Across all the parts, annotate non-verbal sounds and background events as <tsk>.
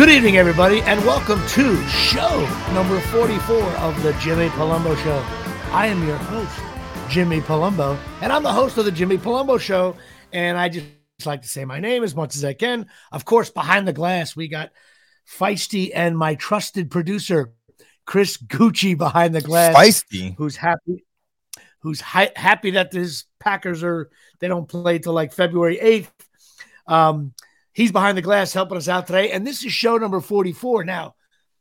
Good evening, everybody, and welcome to show number 44 of the Jimmy Palumbo Show. I am your host, Jimmy Palumbo, and I'm the host of the Jimmy Palumbo Show. And I just like to say my name as much as I can. Of course, behind the glass, we got Feisty and my trusted producer, Chris Gucci, behind the glass. Feisty. Who's happy. Who's hi- happy that his Packers are they don't play till like February 8th. Um, He's behind the glass helping us out today. And this is show number 44. Now,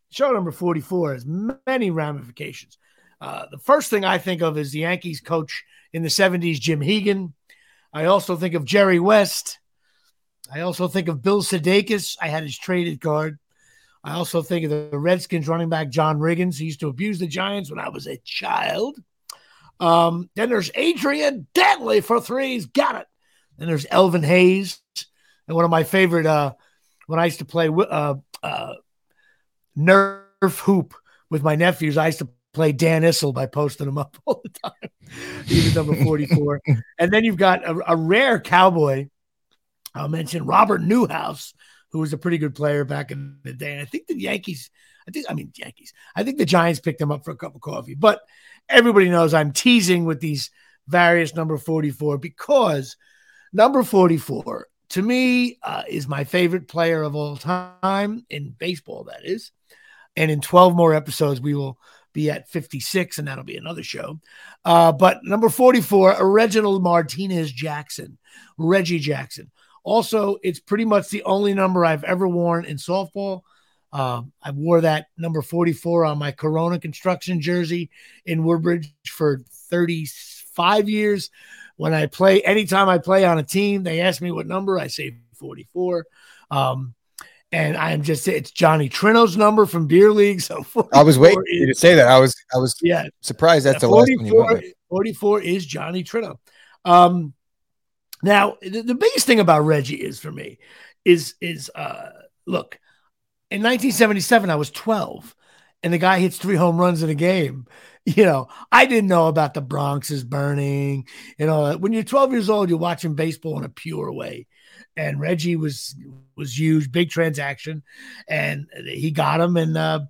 show number 44 has many ramifications. Uh, the first thing I think of is the Yankees coach in the 70s, Jim Hegan. I also think of Jerry West. I also think of Bill Sudakis. I had his traded card. I also think of the Redskins running back John Riggins. He used to abuse the Giants when I was a child. Um, then there's Adrian Dantley for threes. Got it. Then there's Elvin Hayes. And one of my favorite, uh, when I used to play uh, uh, Nerf hoop with my nephews, I used to play Dan Issel by posting him up <laughs> all the time. he was number 44. <laughs> and then you've got a, a, rare cowboy. I'll mention Robert Newhouse, who was a pretty good player back in the day. And I think the Yankees, I think, I mean, Yankees, I think the Giants picked him up for a cup of coffee. But everybody knows I'm teasing with these various number 44 because number 44 to me uh, is my favorite player of all time in baseball that is. And in 12 more episodes we will be at 56 and that'll be another show. Uh, but number 44 reginald martinez jackson reggie jackson. Also it's pretty much the only number i've ever worn in softball. Uh, I wore that number 44 on my Corona construction jersey in Woodbridge for 35 years. When I play, anytime I play on a team, they ask me what number, I say 44. Um, and I am just it's Johnny Trino's number from beer league. So <laughs> I was waiting is, to say that. I was I was yeah surprised that's the last one you went 44 is Johnny Trino. Um, now the, the biggest thing about Reggie is for me is is uh look in 1977 I was 12 and the guy hits three home runs in a game <laughs> you know, I didn't know about the Bronx is burning you know, When you're 12 years old, you're watching baseball in a pure way. And Reggie was was huge, big transaction, and he got him, and uh,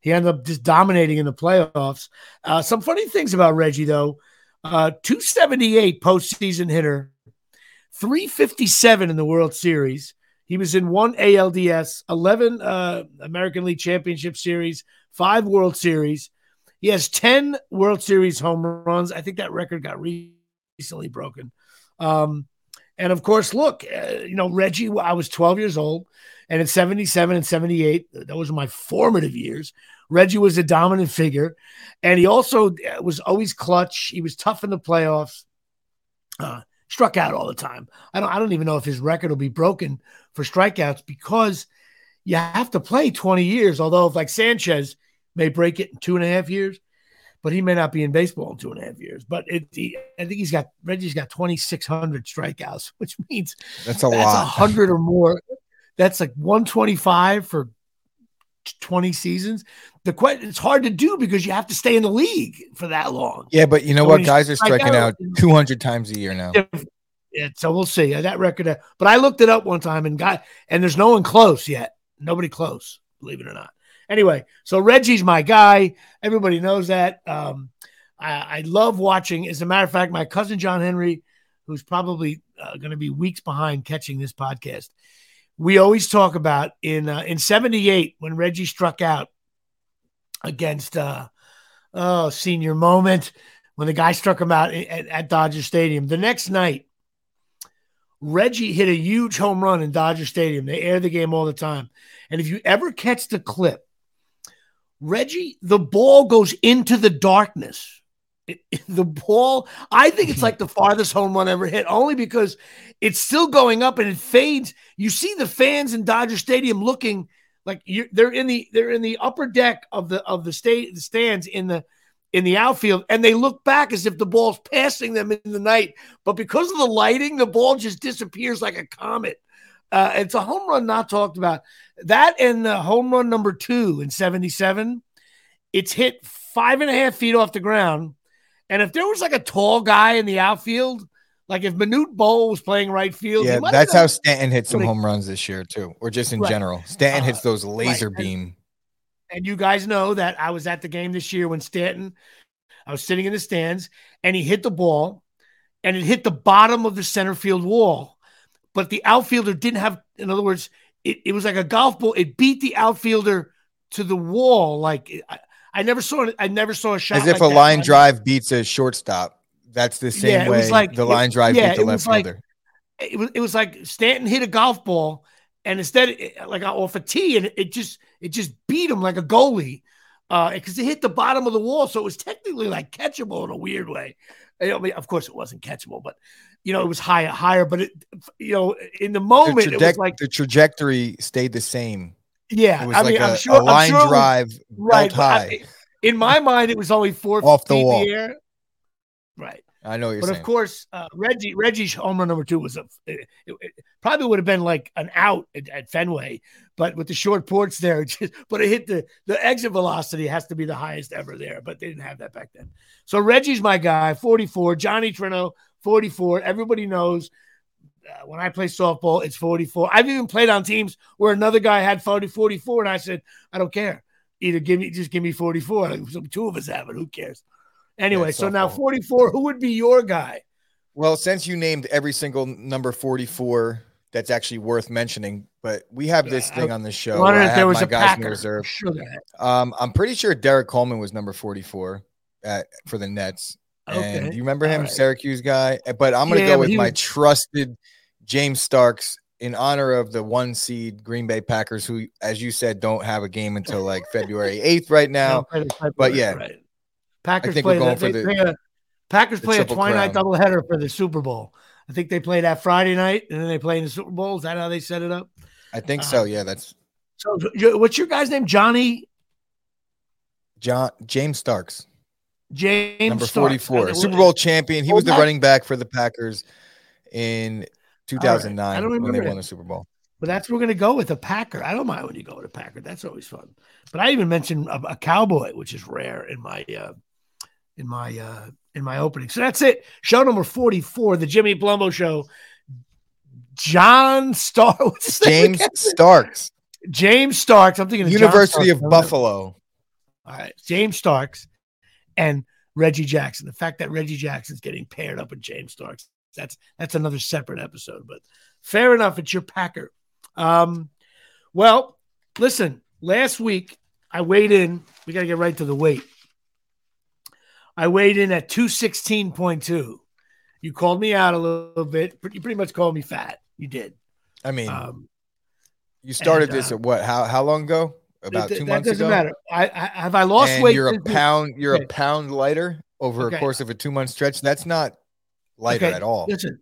he ended up just dominating in the playoffs. Uh, some funny things about Reggie though: uh, 278 postseason hitter, 357 in the World Series. He was in one ALDS, 11 uh, American League Championship Series, five World Series. He has 10 World Series home runs. I think that record got recently broken. Um, and of course, look, uh, you know, Reggie, I was 12 years old, and in 77 and 78, those were my formative years. Reggie was a dominant figure, and he also uh, was always clutch. He was tough in the playoffs. Uh, struck out all the time. I don't I don't even know if his record will be broken for strikeouts because you have to play 20 years. Although, like Sanchez, may break it in two and a half years, but he may not be in baseball in two and a half years. But it, he, I think he's got Reggie's got 2,600 strikeouts, <laughs> which means that's a that's lot, hundred or more. That's like 125 for 20 seasons. The question it's hard to do because you have to stay in the league for that long. Yeah, but you know so what? Guys are striking out, out 200 times a year now. Yeah, so we'll see that record. Uh, but I looked it up one time and got, and there's no one close yet. Nobody close, believe it or not. Anyway, so Reggie's my guy. Everybody knows that. Um, I, I, love watching. As a matter of fact, my cousin John Henry, who's probably uh, going to be weeks behind catching this podcast, we always talk about in uh, in '78 when Reggie struck out against uh, oh senior moment when the guy struck him out at, at Dodger Stadium. The next night, Reggie hit a huge home run in Dodger Stadium. They air the game all the time. And if you ever catch the clip, Reggie, the ball goes into the darkness. It, <laughs> the ball, I think it's like the <laughs> farthest home run ever hit, only because it's still going up and it fades. You see the fans in Dodger Stadium looking like they're in the they're in the upper deck of the of the state the stands in the in the outfield, and they look back as if the ball's passing them in the night. But because of the lighting, the ball just disappears like a comet. Uh, it's a home run not talked about. That and the home run number two in 77, it's hit five and a half feet off the ground. And if there was like a tall guy in the outfield, Like if Manute Bol was playing right field, yeah, that's how Stanton hit some home runs this year too, or just in right. general. Stanton uh, hits those laser right. beam. And, and you guys know that I was at the game this year when Stanton, I was sitting in the stands, and he hit the ball, and it hit the bottom of the center field wall, but the outfielder didn't have. In other words, it, it was like a golf ball. It beat the outfielder to the wall. Like I, I never saw it. I never saw a shot. As if like a line drive beats a shortstop. That's the same yeah, way like, the line drive yeah, beat the left like, fielder. It was it was like Stanton hit a golf ball and instead like off a tee and it just it just beat him like a goalie because uh, it hit the bottom of the wall, so it was technically like catchable in a weird way. I mean, of course, it wasn't catchable, but you know, it was higher, higher. But it, you know, in the moment, the it was like the trajectory stayed the same. Yeah, I like mean, i am sure a line sure drive was, right high. I, in my mind, it was only four <laughs> off the wall. The air. Right. I know you're saying but saying. of course, uh, Reggie Reggie's home run number two was a it, it probably would have been like an out at, at, Fenway, but with the short ports there, <laughs> just, but it hit the the exit velocity has to be the highest ever there, but they didn't have that back then. So Reggie's my guy, 44. Johnny Trino, 44. Everybody knows uh, when I play softball, it's 44. I've even played on teams where another guy had 40, 44, and I said, I don't care. Either give me, just give me 44. Like, two of us have it. Who cares? Anyway, yeah, so now 44, who would be your guy? Well, since you named every single number 44 that's actually worth mentioning, but we have this thing on the show. I if there was a guys Packer. reserve. Sure um, I'm pretty sure Derrick Coleman was number 44 at, for the Nets. Okay. And you remember him, right. Syracuse guy? Eh, but I'm going to yeah, go with my was... trusted James Starks in honor of the one seed Green Bay Packers, who, as you said, don't have a game until like February 8th right <laughs> now. but yeah, right. Packers play, the, they the, play a Packers play a twilight doubleheader for the Super Bowl. I think they play that Friday night and then they play in the Super Bowl. Is that how they set it up? I think uh, so. Yeah, that's. So, what's your guy's name? Johnny. John James Starks. James number forty four, Super Bowl champion. He was the running back for the Packers in two thousand nine right. when they won the Super Bowl. But that's we're going to go with a Packer. I don't mind when you go with a Packer. That's always fun. But I even mentioned a, a Cowboy, which is rare in my uh, in my uh, in my opening. So that's it. Show number forty four, the Jimmy Palumbo Show. John Stark, <laughs> James Starks, James Starks. I'm thinking University of Buffalo. All right, James Starks and Reggie Jackson. The fact that Reggie Jackson's getting paired up with James Starks, that's that's another separate episode. But fair enough, it's your Packer. Um, well, listen, last week I weighed in. We got to get right to the weight. I weighed in at 216.2. You called me out a little bit. You pretty much called me fat. You did. I mean, um, you started and, uh, this at what? How how long ago? About th- two months doesn't ago. Matter. I, I have I lost and weight. You're a pound. You're okay. a pound lighter over okay. a course of a two month stretch. That's not lighter okay. at all. Listen,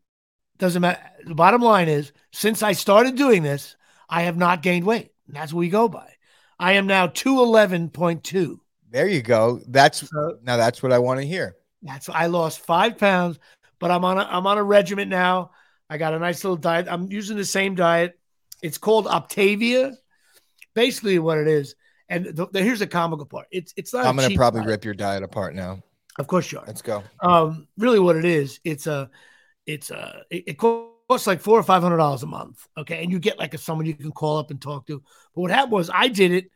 doesn't matter. The bottom line is, since I started doing this, I have not gained weight. And that's what we go by. I am now two eleven point two. There you go. That's so, now that's what I want to hear. That's I lost five pounds, but I'm on a I'm on a regiment now. I got a nice little diet. I'm using the same diet. It's called Optavia. Basically, what it is, and the, the, here's the comical part. It's it's not. I'm going to probably diet. rip your diet apart now. Of course you are. Let's go. Um, really, what it is, it's a, it's a, it, it costs like four or five hundred dollars a month. Okay, and you get like a someone you can call up and talk to. But what happened was, I did it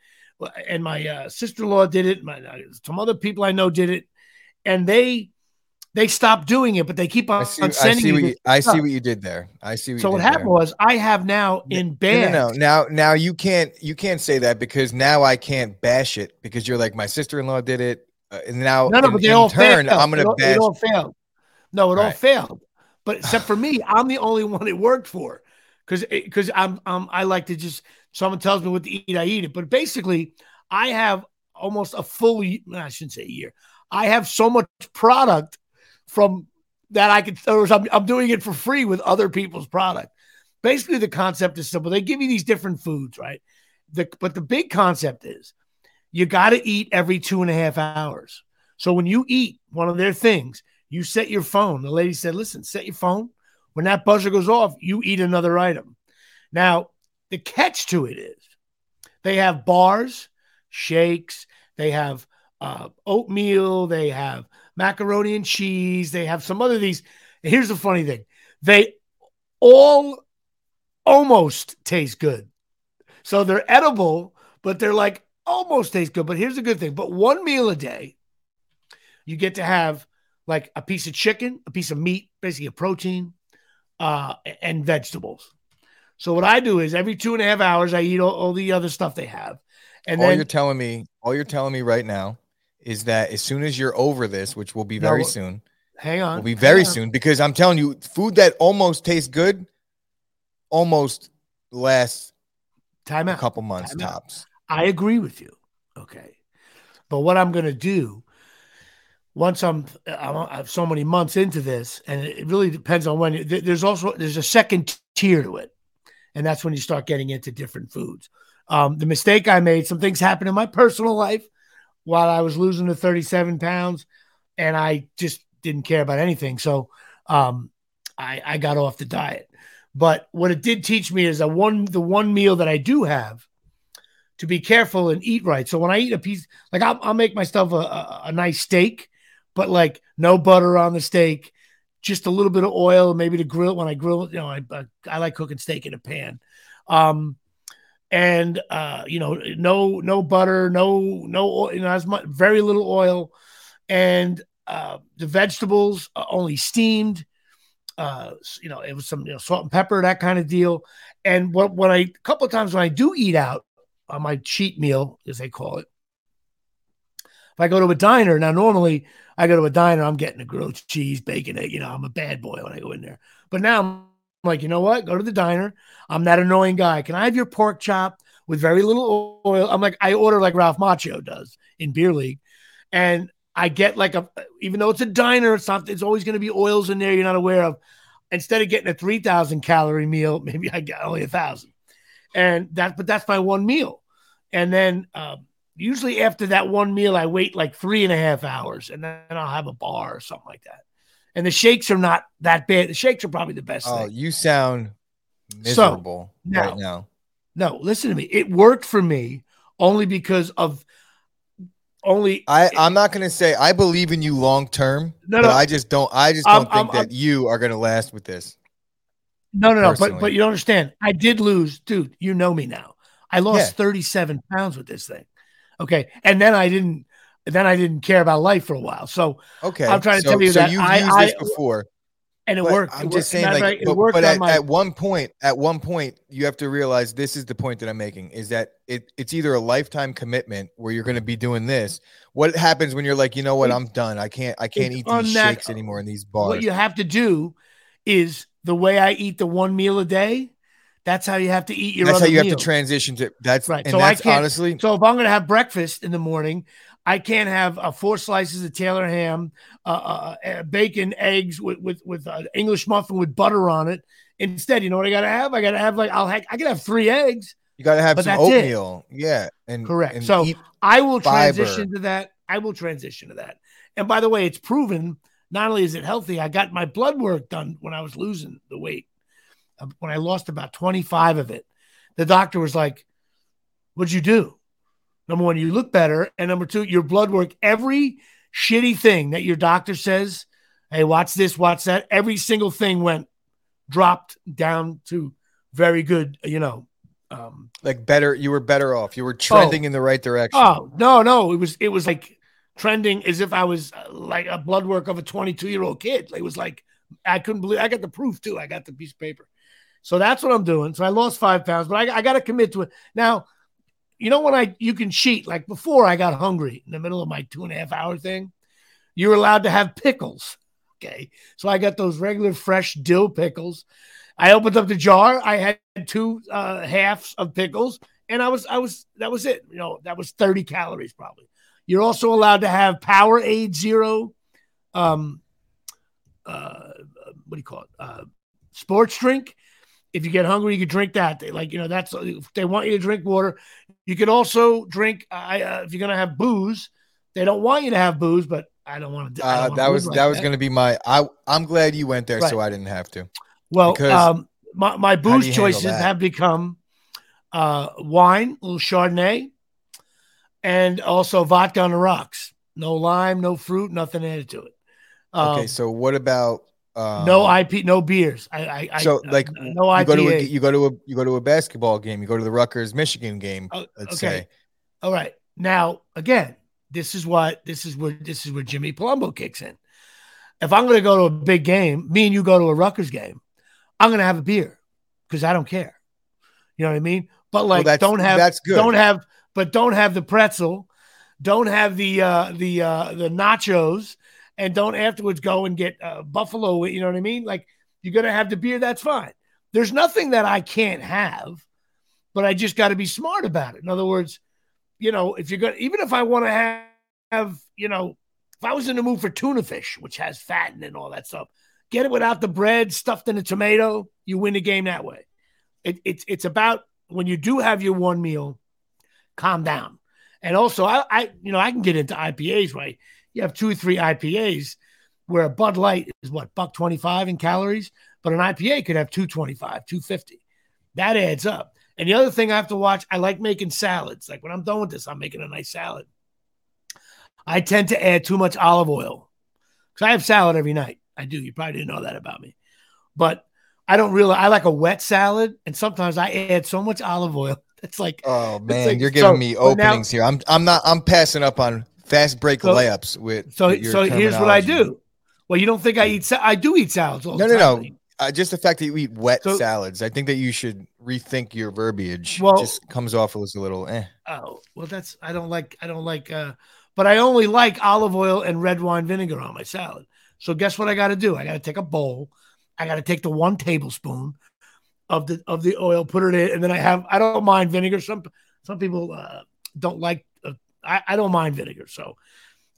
and my uh, sister-in-law did it. My uh, some other people I know did it, and they they stopped doing it, but they keep on, I see, sending I see, what you, I see what you did there. I see. What so what happened there. was I have now in bed. No, no, no, now now you can't you can't say that because now I can't bash it because you're like my sister-in-law did it, uh, and now no, no, in, but they all turn failed. I'm gonna it all, bash. It all failed. No, it right. all failed. But except for <sighs> me, I'm the only one it worked for because because eh, I'm, I'm I like to just someone tells me what to eat, I eat it. But basically, I have almost a full, I shouldn't say year. I have so much product from that I could, or I'm, I'm doing it for free with other people's product. Basically, the concept is simple. They give you these different foods, right? The, but the big concept is you got to eat every two and a half hours. So when you eat one of their things, you set your phone. The lady said, listen, set your phone. When that buzzer goes off, you eat another item. Now, the catch to it is they have bars, shakes. They have uh, oatmeal. They have macaroni and cheese. They have some other these here's the funny thing: they all almost taste good. So they're edible, but they're like almost taste good. But here's the good thing: but one meal a day, you get to have like a piece of chicken, a piece of meat, basically a protein, uh, and vegetables. So what I do is every two and a half hours, I eat all, all the other stuff they have. And all then, you're telling me, all you're telling me right now is that as soon as you're over this, which will be very no, soon, hang on, will be very soon because I'm telling you, food that almost tastes good, almost lasts time out, a couple months Time tops. Out. I agree with you. Okay, but what I'm going to do once I'm, I'm so many months into this, and it really depends on when. There's also there's a second tier to it, and that's when you start getting into different foods. Um, the mistake I made, some things happened in my personal life while I was losing the 37 pounds, and I just didn't care about anything. So um, I, I got off the diet. But what it did teach me is that one the one meal that I do have to be careful and eat right. So when I eat a piece, like I'll, I'll make myself a, a, a nice steak but like no butter on the steak, just a little bit of oil, maybe to grill it when I grill. it. You know, I I like cooking steak in a pan. Um, and uh, you know, no no butter, no no oil, you know, as much very little oil, and uh, the vegetables only steamed. Uh, you know, it was some you know salt and pepper, that kind of deal. And what when I a couple of times when I do eat out on my cheat meal, as they call it, if I go to a diner now, normally I go to a diner, I'm getting a grilled cheese, bacon, egg. You know, I'm a bad boy when I go in there. But now I'm like, you know what? Go to the diner. I'm that annoying guy. Can I have your pork chop with very little oil? I'm like, I order like Ralph Macchio does in beer league, and I get like a, even though it's a diner, it's not. It's always going to be oils in there you're not aware of. Instead of getting a three thousand calorie meal, <laughs> maybe I get only a thousand, and that. But that's my one meal, and then. Um, usually after that one meal, I wait like three and a half hours and then I'll have a bar or something like that. And the shakes are not that bad. The shakes are probably the best. Oh, thing. you sound miserable so, now, right now. No, listen to me. It worked for me only because of only I, I'm not gonna say I believe in you long term. No, no, I just don't I just don't think that I'm, you are gonna last with this. No, no, no. But but you don't understand. I did lose, dude. You know me now. I lost yeah. 37 pounds with this thing. Okay. And then I didn't then I didn't care about life for a while. So okay, I'm trying to so, tell you so that you've I, used I, this before, and it worked. I'm it just worked. saying, like, right. but, but at, my... at, one point, at one point, you have to realize this is the point that I'm making: is that it, it's either a lifetime commitment where you're going to be doing this. What happens when you're like, you know what, I'm done. I can't, I can't eat these that, shakes anymore in these bars. What you have to do is the way I eat the one meal a day. That's how you have to eat your. That's how you meal. have to transition to. That's right. so that's I can't, honestly. So if I'm going to have breakfast in the morning, I can't have uh, four slices of Taylor ham, uh, uh, uh bacon, eggs with with with uh, English muffin with butter on it. Instead, you know what I got to have? I got to have like I'll ha- I can have three eggs. You got to have some oatmeal. It. Yeah, and correct. And so I will fiber. transition to that. I will transition to that. And by the way, it's proven. Not only is it healthy, I got my blood work done when I was losing the weight. When I lost about 25 of it, the doctor was like, What'd you do? Number one, you look better. And number two, your blood work, every shitty thing that your doctor says, hey, watch this, watch that, every single thing went dropped down to very good, you know. Um, like better, you were better off. You were trending oh, in the right direction. Oh, no, no. It was, it was like trending as if I was uh, like a blood work of a 22 year old kid. It was like, I couldn't believe I got the proof too. I got the piece of paper. So that's what I'm doing. So I lost five pounds, but I, I got to commit to it. Now, you know when I you can cheat. Like before, I got hungry in the middle of my two and a half hour thing. You're allowed to have pickles. Okay, so I got those regular fresh dill pickles. I opened up the jar. I had two uh, halves of pickles, and I was I was that was it. You know that was 30 calories probably. You're also allowed to have Powerade Zero. Um, uh, what do you call it? Uh, sports drink if you get hungry, you can drink that. They like, you know, that's they want you to drink water. You can also drink. I uh, if you're gonna have booze, they don't want you to have booze, but I don't want to. Uh, that was like that was gonna be my. I I'm glad you went there, right. so I didn't have to. Well, um, my my booze choices have become uh, wine, a little Chardonnay, and also vodka on the rocks. No lime, no fruit, nothing added to it. Um, okay, so what about Um, no IP, no beers. I, I so like no you go to a, you go to a you go to a basketball game. You go to the Rutgers Michigan game. Oh, let's okay. say. All right. Now again, this is what this is where this is where Jimmy Palumbo kicks in. If I'm going to go to a big game, me and you go to a Rutgers game, I'm going to have a beer because I don't care. You know what I mean? But like, well, don't have that's good. Don't have, but don't have the pretzel. Don't have the uh, the uh, the nachos and don't afterwards go and get uh, buffalo. You know what I mean? Like you're gonna have the beer. That's fine. There's nothing that I can't have, but I just got to be smart about it. In other words, you know, if you're gonna, even if I want to have, have, you know, if I was in the mood for tuna fish, which has fat and all that stuff, get it without the bread, stuffed in a tomato. You win the game that way. It, it's it's about when you do have your one meal, calm down. And also, I, I you know I can get into IPAs right you have two or three IPAs where a Bud Light is what buck 25 in calories, but an IPA could have 225, 250. That adds up. And the other thing I have to watch, I like making salads. Like when I'm done with this, I'm making a nice salad. I tend to add too much olive oil because I have salad every night. I do. You probably didn't know that about me, but I don't really. I like a wet salad, and sometimes I add so much olive oil. <laughs> It's like, oh man, like, you're giving so, me openings now, here. I'm, I'm not. I'm passing up on fast break so, layups with. So, with so here's what I do. Well, you don't think I eat? Sa- I do eat salads. no, no, no. Uh, just the fact that you eat wet so, salads, I think that you should rethink your verbiage. Well, it just comes off as a little. Eh. Oh well, that's I don't like. I don't like. uh But I only like olive oil and red wine vinegar on my salad. So guess what I got to do? I got to take a bowl. I got to take the one tablespoon of the of the oil, put it in, and then I have. I don't mind vinegar. Some some people uh, don't like I, I don't mind vinegar. So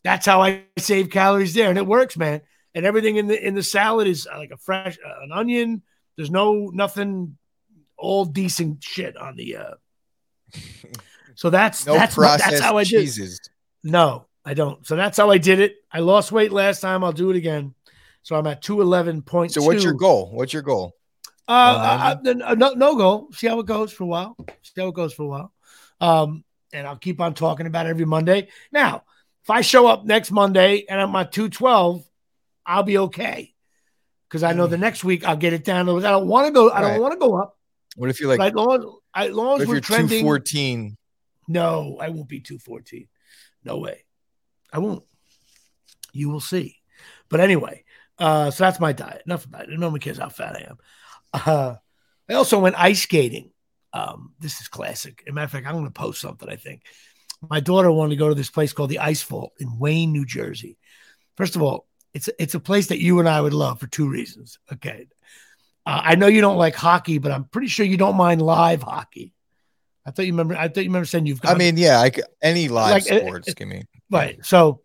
that's how I save calories there. And it works, man. And everything in the in the salad is uh, like a fresh uh, an onion. There's no nothing all decent shit on the uh so that's no that's that's how I did cheeses. No, I don't. So that's how I did it. I lost weight last time. I'll do it again. So I'm at two eleven 211.2. So what's your goal? What's your goal? Uh, I, I, no, no goal. See how it goes for a while. See how it goes for a while. Um, and I'll keep on talking about it every Monday. Now, if I show up next Monday and I'm at 212, I'll be okay. Because I know the next week I'll get it down. I don't want to go, I don't want to go up. What if you're like, as long as, long as we're trending 214? No, I won't be 214. No way. I won't. You will see. But anyway, uh, so that's my diet. Enough about it. No one cares how fat I am. Uh, I also went ice skating um, this is classic. As a matter of fact, I'm going to post something. I think my daughter wanted to go to this place called the Ice Vault in Wayne, New Jersey. First of all, it's it's a place that you and I would love for two reasons. Okay, uh, I know you don't like hockey, but I'm pretty sure you don't mind live hockey. I thought you remember. I thought you remember saying you've. I mean, yeah, I, any live like, sports. Give me right. So,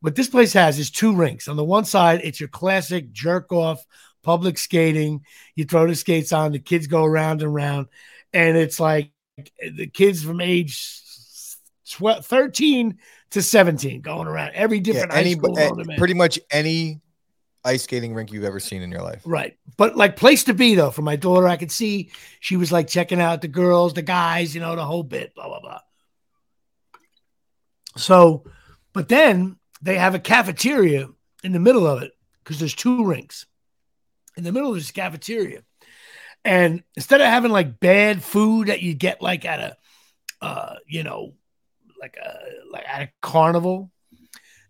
what this place has is two rinks. On the one side, it's your classic jerk off public skating. You throw the skates on, the kids go around and around and it's like the kids from age 12, 13 to 17 going around every different yeah, any, uh, pretty much any ice skating rink you've ever seen in your life. Right. But like place to be though for my daughter, I could see she was like checking out the girls, the guys, you know, the whole bit, blah, blah, blah. So, but then they have a cafeteria in the middle of it because there's two rinks. In the middle of this cafeteria, and instead of having like bad food that you get like at a, uh, you know, like a like at a carnival,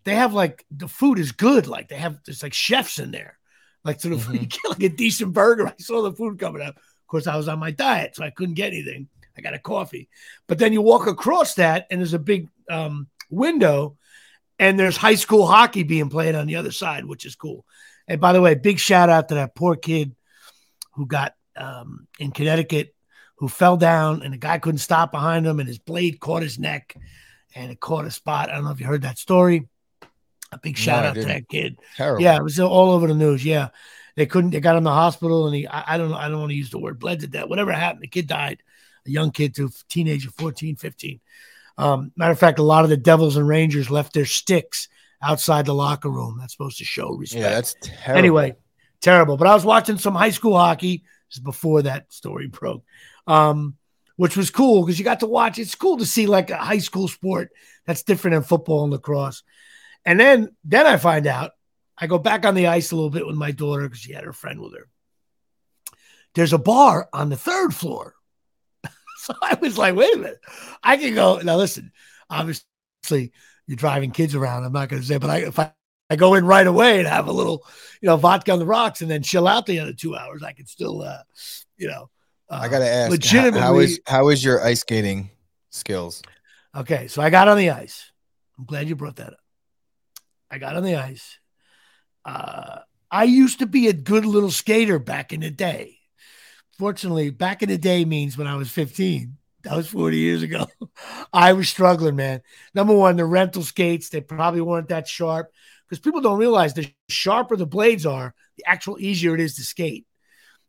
they have like the food is good. Like they have there's like chefs in there. Like so, <laughs> mm-hmm. you get like a decent burger. I saw the food coming up. Of course, I was on my diet, so I couldn't get anything. I got a coffee, but then you walk across that, and there's a big um, window, and there's high school hockey being played on the other side, which is cool. And by the way, big shout out to that poor kid who got um, in Connecticut who fell down and the guy couldn't stop behind him and his blade caught his neck and it caught a spot. I don't know if you heard that story. A big shout no, out to that kid. Terrible. Yeah, it was all over the news. Yeah. They couldn't, they got him in the hospital and he, I, I don't know, I don't want to use the word bled to death. Whatever happened, the kid died, a young kid to teenager, 14, 15. Um, matter of fact, a lot of the Devils and Rangers left their sticks outside the locker room. That's supposed to show respect. Yeah, that's terrible. Anyway, terrible. But I was watching some high school hockey before that story broke, um, which was cool because you got to watch. It's cool to see like a high school sport that's different than football and lacrosse. And then then I find out I go back on the ice a little bit with my daughter because she had her friend with her. There's a bar on the third floor. <laughs> so I was like, wait a minute. I can go. Now, listen, obviously, you're driving kids around. I'm not going to say, but I, if I, I go in right away and have a little, you know, vodka on the rocks and then chill out the other two hours, I can still, uh, you know, uh, I got to ask, legitimately, how is, how is your ice skating skills? Okay. So I got on the ice. I'm glad you brought that up. I got on the ice. Uh, I used to be a good little skater back in the day. Fortunately, back in the day means when I was 15. That was 40 years ago. <laughs> I was struggling, man. Number one, the rental skates, they probably weren't that sharp because people don't realize the sharper the blades are, the actual easier it is to skate.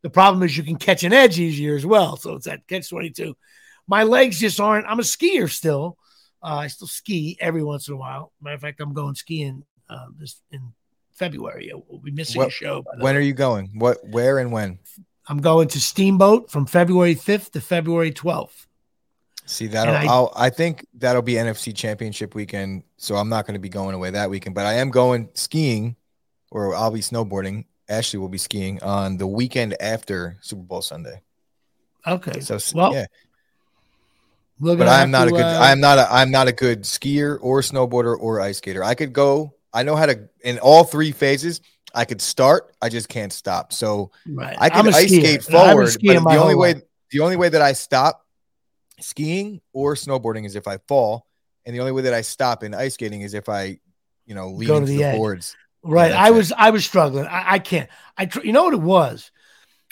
The problem is you can catch an edge easier as well. So it's that catch 22. My legs just aren't, I'm a skier still. Uh, I still ski every once in a while. Matter of fact, I'm going skiing uh, this in February. We'll be missing what, a show. When are you going? What, where, and when? I'm going to Steamboat from February 5th to February 12th. See that I, I'll, I think that'll be NFC Championship weekend, so I'm not going to be going away that weekend. But I am going skiing, or I'll be snowboarding. Ashley will be skiing on the weekend after Super Bowl Sunday. Okay. So well, yeah. But I'm not to, a good. Uh, I'm not a. I'm not a good skier or snowboarder or ice skater. I could go. I know how to in all three phases. I could start. I just can't stop. So right. I can ice skate forward, but the only way life. the only way that I stop skiing or snowboarding is if I fall, and the only way that I stop in ice skating is if I, you know, lean Go into the, the boards. Right. I was it. I was struggling. I, I can't. I you know what it was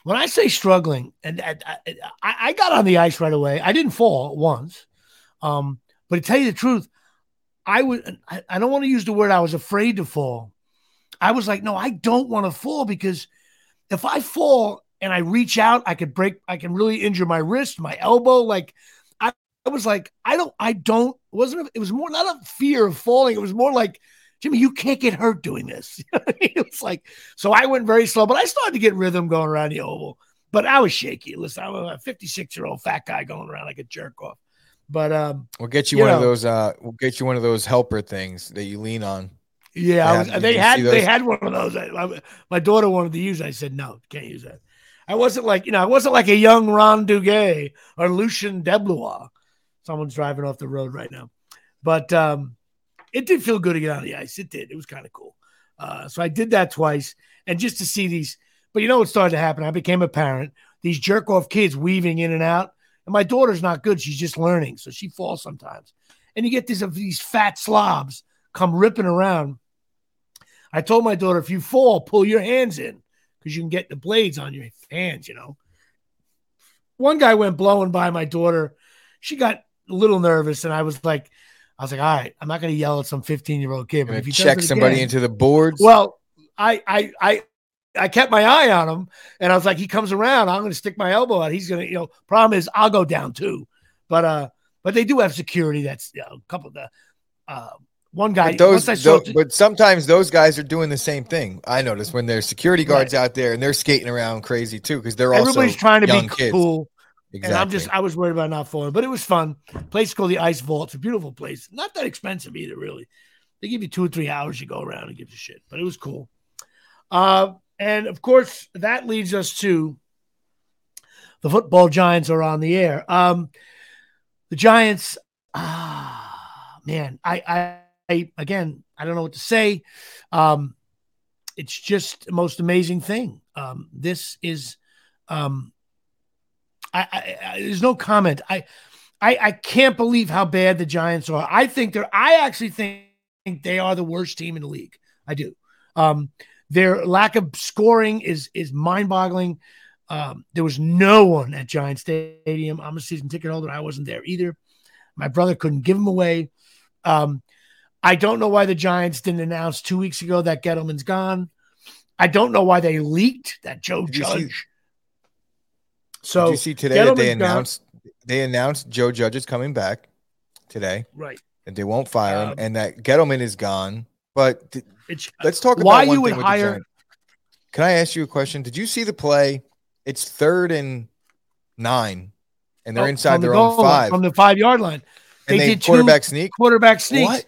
when I say struggling, and I, I, I got on the ice right away. I didn't fall once, um, but to tell you the truth, I would. I, I don't want to use the word. I was afraid to fall I was like, no, I don't want to fall because if I fall and I reach out, I could break, I can really injure my wrist, my elbow. Like I, I was like, I don't, I don't, it wasn't, it was more not a fear of falling. It was more like, Jimmy, you can't get hurt doing this. <laughs> it was like, so I went very slow, but I started to get rhythm going around the oval. But I was shaky. Listen, I'm a 56 year old fat guy going around like a jerk off. But um, we'll get you, you one know, of those. Uh, we'll get you one of those helper things that you lean on. Yeah, was, they had they had one of those. I, my daughter wanted to use. it. I said no, can't use that. I wasn't like you know, I wasn't like a young Ron Duguay or Lucien Deblois. Someone's driving off the road right now, but um, it did feel good to get on the ice. It did. It was kind of cool. Uh, so I did that twice, and just to see these. But you know what started to happen? I became a parent. These jerk off kids weaving in and out, and my daughter's not good. She's just learning, so she falls sometimes. And you get these of these fat slobs come ripping around I told my daughter, if you fall, pull your hands in because you can get the blades on your hands, you know. One guy went blowing by my daughter. She got a little nervous, and I was like, I was like, all right, I'm not going to yell at some 15 year old kid, but if you check somebody again, into the boards, well, I, I, I, I kept my eye on him, and I was like, he comes around, I'm going to stick my elbow out. He's going to, you know. Problem is, I'll go down too, but uh, but they do have security. That's you know, a couple of the uh, one guy, but those, those but sometimes those guys are doing the same thing. I notice when there's security guards right. out there and they're skating around crazy too because they're all everybody's trying to be kids. cool. Exactly. And I'm just I was worried about not falling, but it was fun. Place called the Ice Vault. It's a beautiful place. Not that expensive either, really. They give you two or three hours. You go around and give a shit, but it was cool. Uh, and of course, that leads us to the football giants are on the air. Um, the Giants, ah, man, I, I I again, I don't know what to say. Um, it's just the most amazing thing. Um, this is, um, I, I, I, there's no comment. I, I, I can't believe how bad the Giants are. I think they're. I actually think they are the worst team in the league. I do. Um, their lack of scoring is is mind boggling. Um, there was no one at Giant Stadium. I'm a season ticket holder. I wasn't there either. My brother couldn't give them away. Um, I don't know why the Giants didn't announce two weeks ago that Gettleman's gone. I don't know why they leaked that Joe did Judge. So did you see today that they announced gone. they announced Joe Judge is coming back today, right? And they won't fire um, him, and that Gettleman is gone. But th- let's talk about why you would hire. Can I ask you a question? Did you see the play? It's third and nine, and they're oh, inside their own five from the five yard line. They, they did quarterback sneak. Quarterback sneak. What?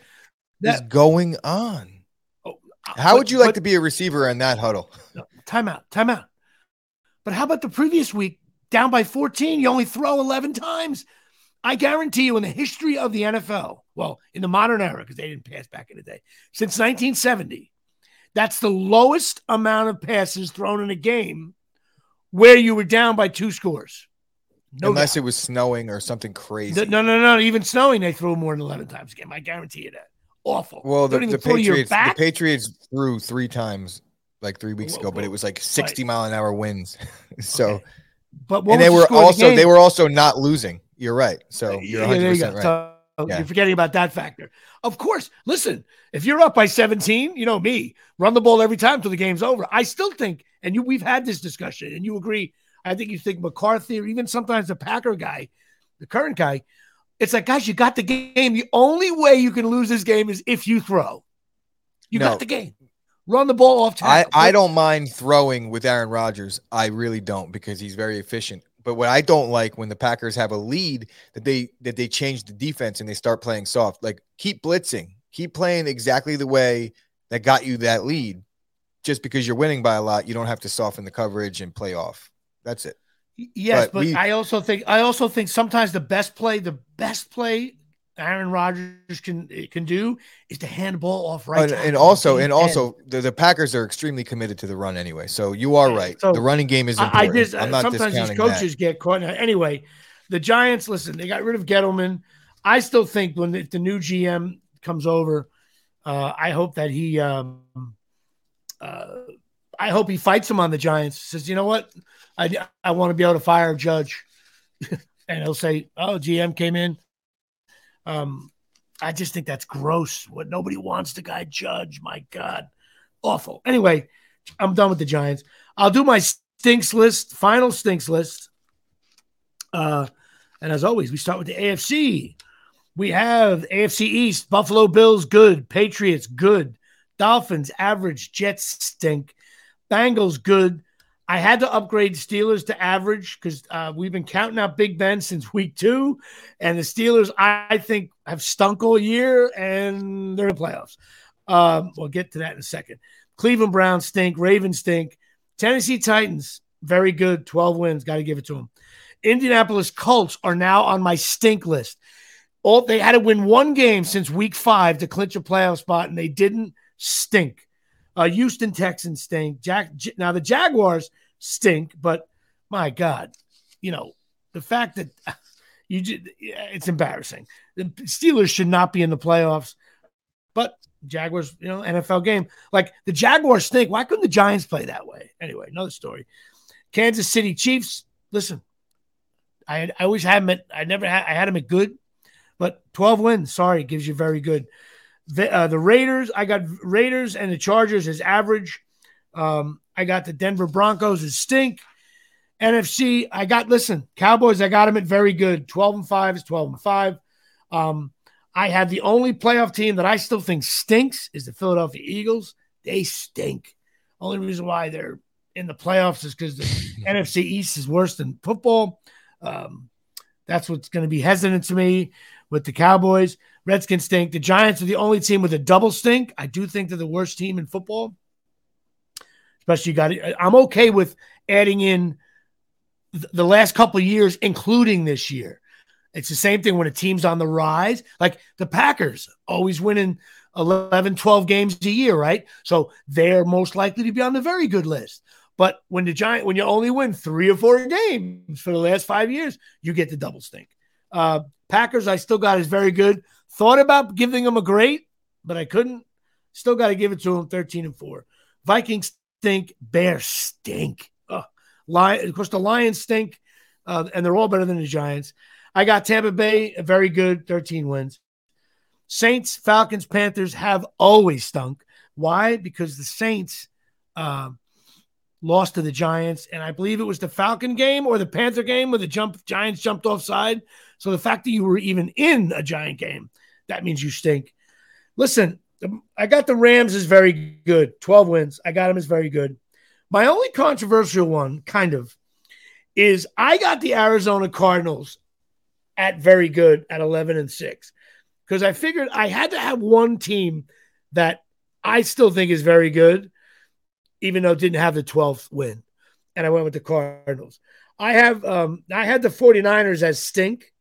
that, is going on? Oh, How but, would you like but, to be a receiver in that huddle? Timeout, timeout. But how about the previous week? Down by 14, you only throw 11 times. I guarantee you, in the history of the NFL, well, in the modern era, because they didn't pass back in the day, since 1970, that's the lowest amount of passes thrown in a game where you were down by two scores. No Unless doubt. it was snowing or something crazy. No, no, no. Even snowing, they threw more than 11 times a game. I guarantee you that. Awful. Well, the, the Patriots, the Patriots threw three times like three weeks ago, but it was like 60 right. mile an hour winds. <laughs> so, okay. But and they were also the they were also not losing. You're right. So uh, you're 100 yeah, percent right. So, yeah. You're forgetting about that factor. Of course, listen, if you're up by 17, you know me, run the ball every time till the game's over. I still think, and you we've had this discussion, and you agree. I think you think McCarthy or even sometimes the Packer guy, the current guy, it's like, guys, you got the game. The only way you can lose this game is if you throw. You no. got the game. Run the ball off. I, I don't mind throwing with Aaron Rodgers. I really don't because he's very efficient. But what I don't like when the Packers have a lead that they that they change the defense and they start playing soft. Like keep blitzing, keep playing exactly the way that got you that lead. Just because you're winning by a lot, you don't have to soften the coverage and play off. That's it. Yes, but, but we, I also think I also think sometimes the best play, the best play Aaron Rodgers can can do is to hand the ball off right. And, and also, and also, the, the Packers are extremely committed to the run anyway. So you are right. So the running game is important. I, I just, I'm not sometimes these coaches that. get caught. Anyway, the Giants. Listen, they got rid of Gettleman. I still think when the, the new GM comes over, uh, I hope that he, um, uh, I hope he fights him on the Giants. Says, you know what, I I want to be able to fire a judge, <laughs> and he'll say, oh, GM came in um, I just think that's gross. What nobody wants the guy judge. My God, awful. Anyway, I'm done with the Giants. I'll do my stinks list, final stinks list. Uh, and as always, we start with the AFC. We have AFC East, Buffalo Bills, good. Patriots, good. Dolphins, average. Jets, stink. Bengals, good. I had to upgrade Steelers to average because uh, we've been counting out Big Ben since week two, and the Steelers I think have stunk all year, and they're in the playoffs. Um, we'll get to that in a second. Cleveland Browns stink. Ravens stink. Tennessee Titans very good. Twelve wins. Got to give it to them. Indianapolis Colts are now on my stink list. All they had to win one game since week five to clinch a playoff spot, and they didn't stink. Uh, Houston Texans stink. Jack now the Jaguars stink, but my God, you know the fact that <laughs> you just, it's embarrassing. The Steelers should not be in the playoffs, but Jaguars, you know, NFL game. Like the Jaguars stink. Why couldn't the Giants play that way? Anyway, another story. Kansas City Chiefs. Listen, I I always had them at I never had I had them at good, but 12 wins. Sorry, gives you very good. The, uh, the Raiders, I got Raiders and the Chargers as average. Um, I got the Denver Broncos as stink. NFC, I got, listen, Cowboys, I got them at very good. 12 and 5 is 12 and 5. Um, I have the only playoff team that I still think stinks is the Philadelphia Eagles. They stink. Only reason why they're in the playoffs is because the <laughs> NFC East is worse than football. Um, that's what's going to be hesitant to me with the Cowboys. Redskins stink. The Giants are the only team with a double stink. I do think they're the worst team in football. Especially, you got. I'm okay with adding in the last couple years, including this year. It's the same thing when a team's on the rise. Like the Packers, always winning 11, 12 games a year, right? So they're most likely to be on the very good list. But when the Giant, when you only win three or four games for the last five years, you get the double stink. Uh, Packers, I still got is very good. Thought about giving them a great, but I couldn't. Still got to give it to them 13 and 4. Vikings stink. Bears stink. Oh, Lion, of course, the Lions stink, uh, and they're all better than the Giants. I got Tampa Bay, very good, 13 wins. Saints, Falcons, Panthers have always stunk. Why? Because the Saints uh, lost to the Giants, and I believe it was the Falcon game or the Panther game where the jump Giants jumped offside. So the fact that you were even in a Giant game, that means you stink. Listen, I got the Rams is very good, 12 wins. I got them as very good. My only controversial one, kind of, is I got the Arizona Cardinals at very good at 11 and 6 because I figured I had to have one team that I still think is very good, even though it didn't have the 12th win. And I went with the Cardinals. I have um I had the 49ers as stink,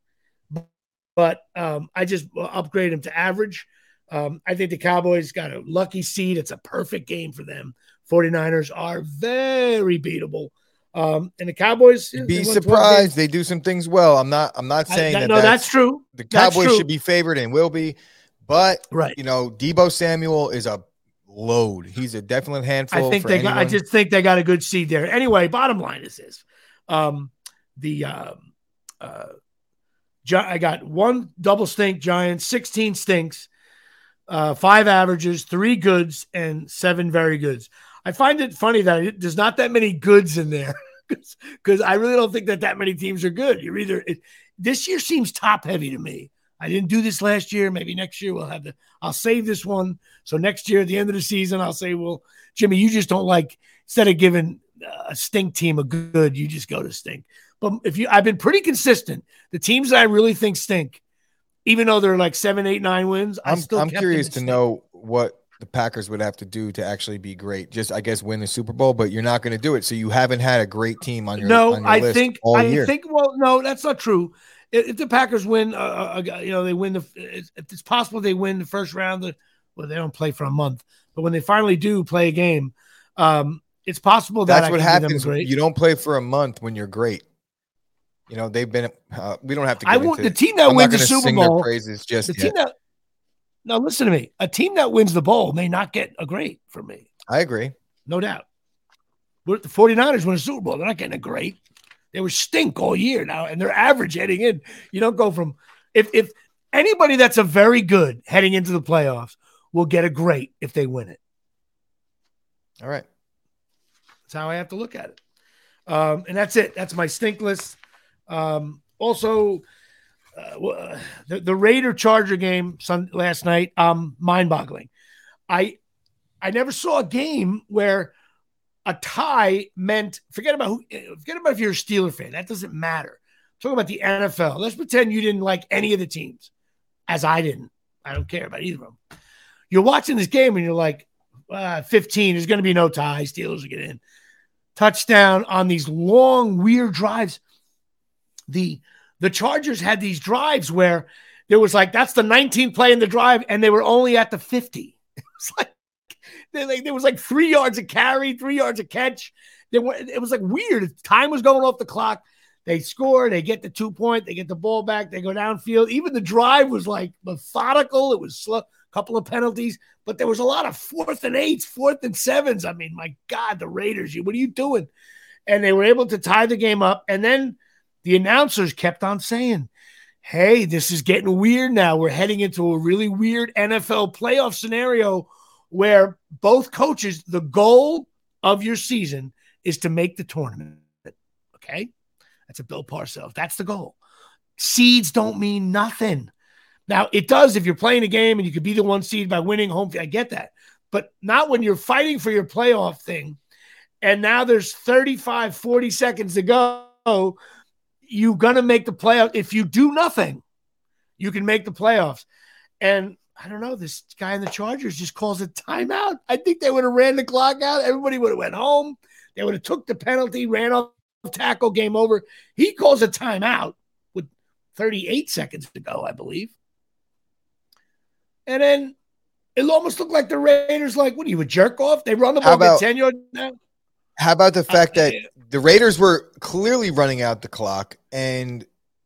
but um I just upgraded them to average. Um, I think the Cowboys got a lucky seed. It's a perfect game for them. 49ers are very beatable. Um, and the Cowboys be surprised. They do some things well. I'm not. I'm not saying I, that. No, that's, that's true. The Cowboys true. should be favored and will be, but right. You know, Deebo Samuel is a load. He's a definite handful. I think they. Got, I just think they got a good seed there. Anyway, bottom line is this: um, the uh, uh, I got one double stink Giants, 16 stinks, uh, five averages, three goods, and seven very goods. I find it funny that it, there's not that many goods in there <laughs> because I really don't think that that many teams are good. You're either it, this year seems top heavy to me. I didn't do this last year. Maybe next year we'll have the. I'll save this one. So next year at the end of the season, I'll say, well, Jimmy, you just don't like instead of giving a stink team a good, you just go to stink. But if you, I've been pretty consistent. The teams that I really think stink, even though they're like seven, eight, nine wins, I'm, I'm curious to know what the Packers would have to do to actually be great. Just I guess win the Super Bowl, but you're not going to do it. So you haven't had a great team on your no. On your I think I year. think well, no, that's not true. If, if the Packers win, uh, uh, uh you know, they win the. If it's possible they win the first round. The, well, they don't play for a month, but when they finally do play a game, um, it's possible that that's what happens. You don't play for a month when you're great. You know they've been. Uh, we don't have to. I want the team that I'm wins the Super Bowl. Praises just the yet. team that now, listen to me. A team that wins the bowl may not get a great for me. I agree. No doubt. But the 49ers win a Super Bowl. They're not getting a great. They were stink all year now, and they're average heading in. You don't go from if if anybody that's a very good heading into the playoffs will get a great if they win it. All right. That's how I have to look at it. Um, and that's it. That's my stink list. Um, also, uh, the, the Raider Charger game sun, last night, um, mind boggling. I I never saw a game where a tie meant forget about who forget about if you're a Steeler fan. That doesn't matter. Talk about the NFL. Let's pretend you didn't like any of the teams, as I didn't. I don't care about either of them. You're watching this game and you're like, uh, 15. There's going to be no tie. Steelers will get in. Touchdown on these long, weird drives. The the Chargers had these drives where there was like that's the 19th play in the drive, and they were only at the 50. <laughs> It was like, like there was like three yards of carry, three yards of catch. There were, it was like weird. Time was going off the clock. They score, they get the two point, they get the ball back, they go downfield. Even the drive was like methodical. It was slow, couple of penalties, but there was a lot of fourth and eights, fourth and sevens. I mean, my God, the Raiders, you what are you doing? And they were able to tie the game up. And then the announcers kept on saying, Hey, this is getting weird now. We're heading into a really weird NFL playoff scenario where both coaches, the goal of your season is to make the tournament. Okay. That's a Bill Parcells. That's the goal. Seeds don't mean nothing. Now, it does if you're playing a game and you could be the one seed by winning home. I get that. But not when you're fighting for your playoff thing. And now there's 35, 40 seconds to go you're going to make the playoff. If you do nothing, you can make the playoffs. And I don't know, this guy in the Chargers just calls a timeout. I think they would have ran the clock out. Everybody would have went home. They would have took the penalty, ran off tackle, game over. He calls a timeout with 38 seconds to go, I believe. And then it almost looked like the Raiders, like, what are you, a jerk off? They run the ball, about, 10 yards now. How about the fact that the Raiders were clearly running out the clock and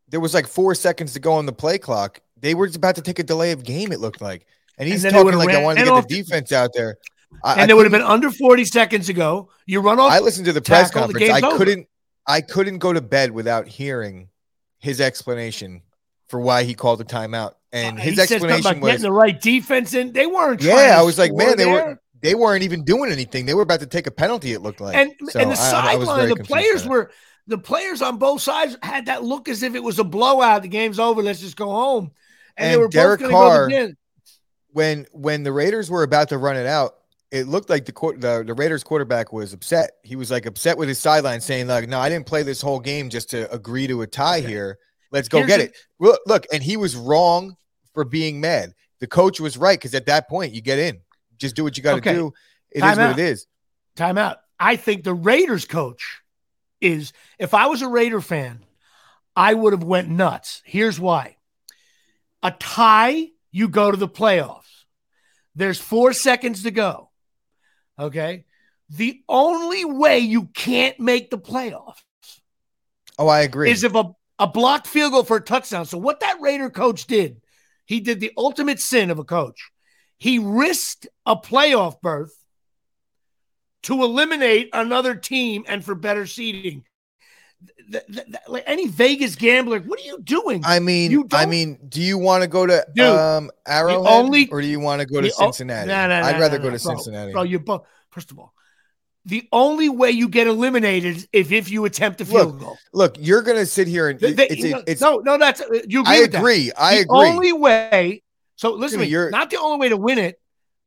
there was like four seconds to go on the play clock? They were about to take a delay of game, it looked like. And he's and talking like ran, I wanted to get the defense out there. I, and it would have been under 40 seconds ago. You run off. I listened to the press tackle, conference. The I over. couldn't I couldn't go to bed without hearing his explanation for why he called the timeout. And uh, his explanation was getting the right defense in. They weren't. Yeah, I was like, man, they there. were they weren't even doing anything. They were about to take a penalty. It looked like, and so and the sideline, the players were the players on both sides had that look as if it was a blowout. The game's over. Let's just go home. And, and they were Derek both Carr, go when when the Raiders were about to run it out, it looked like the, the the Raiders quarterback was upset. He was like upset with his sideline, saying like, "No, I didn't play this whole game just to agree to a tie here. Let's go Here's get a- it." Look, look, and he was wrong for being mad. The coach was right because at that point you get in just do what you got to okay. do. It Time is out. what it is. Time out. I think the Raiders coach is if I was a Raider fan, I would have went nuts. Here's why. A tie, you go to the playoffs. There's 4 seconds to go. Okay? The only way you can't make the playoffs Oh, I agree. Is if a, a blocked field goal for a touchdown. So what that Raider coach did, he did the ultimate sin of a coach. He risked a playoff berth to eliminate another team and for better seating. The, the, the, like any Vegas gambler, what are you doing? I mean, you I mean, do you want to go to Dude, um, Arrowhead only, or do you want to go to Cincinnati? No, no, no, I'd rather go to bro, Cincinnati. Bro, you both. First of all, the only way you get eliminated is if, if you attempt a field look, goal. Look, you're going to sit here and they, it's, no, it's, no, no, that's you. Agree I agree. I the agree. The only way. So listen, me, you're not the only way to win it.